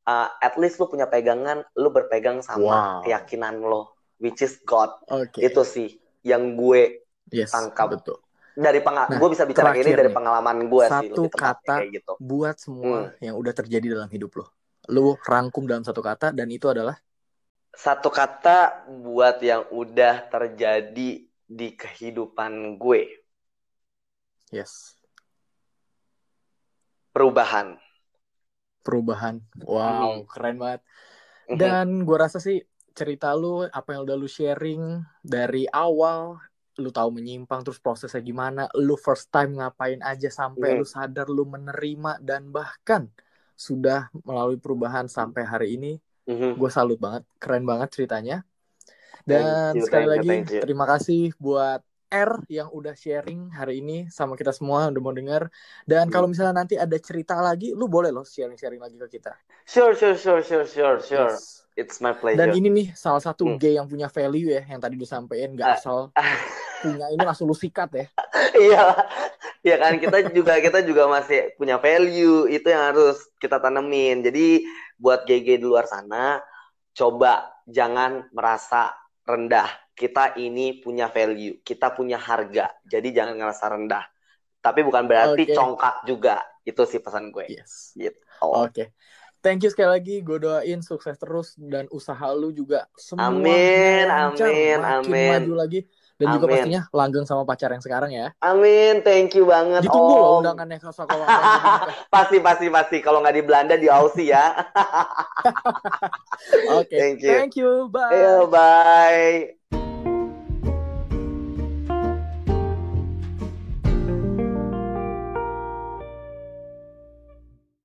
uh, at least lo punya pegangan lo berpegang sama Wow. keyakinan lo which is God Oke. itu sih yang gue yes, tangkap. betul. dari pengal Nah, gue bisa bicara ini dari pengalaman gue sih Satu lebih tepatnya kata kayak gitu Buat semua Hmm. yang udah terjadi dalam hidup lo. Lu rangkum dalam satu kata dan itu adalah satu kata buat yang udah terjadi di kehidupan gue yes, perubahan perubahan. Wow, Hmm. keren banget. Dan gue rasa sih cerita lu apa yang udah lu sharing dari awal lu tahu menyimpang terus prosesnya gimana lu first time ngapain aja sampai Hmm. lu sadar lu menerima dan bahkan sudah melalui perubahan sampai hari ini Mhm. gue salut banget keren banget ceritanya dan you, sekali you, lagi you. terima kasih buat R yang udah sharing hari ini sama kita semua udah mau denger dan Hmm. kalau misalnya nanti ada cerita lagi lu boleh loh sharing-sharing lagi ke kita sure sure sure sure sure sure Yes. It's my pleasure Dan ini nih salah satu Hmm. gay yang punya value ya, yang tadi disampaikan nggak Ah. asal punya ini langsung lu sikat ya. iya ya kan kita juga kita juga masih punya value itu yang harus kita tanemin jadi buat GG di luar sana coba jangan merasa rendah kita ini punya value kita punya harga jadi jangan ngerasa rendah tapi bukan berarti Oke. congkak juga itu sih pesan gue Yes. oh. Oke. Thank you sekali lagi. Gue doain sukses terus dan usaha lu juga semua Amin, lancar, amin, makin amin. maju lagi Dan juga Amin. pastinya langgeng sama pacar yang sekarang ya. Amin, thank you banget. Ditunggu loh Om. undangannya kalau kalau. Pasti pasti pasti kalau nggak di Belanda di Aussie ya. Oke. Thank you. Thank you. Bye. Ayo, bye.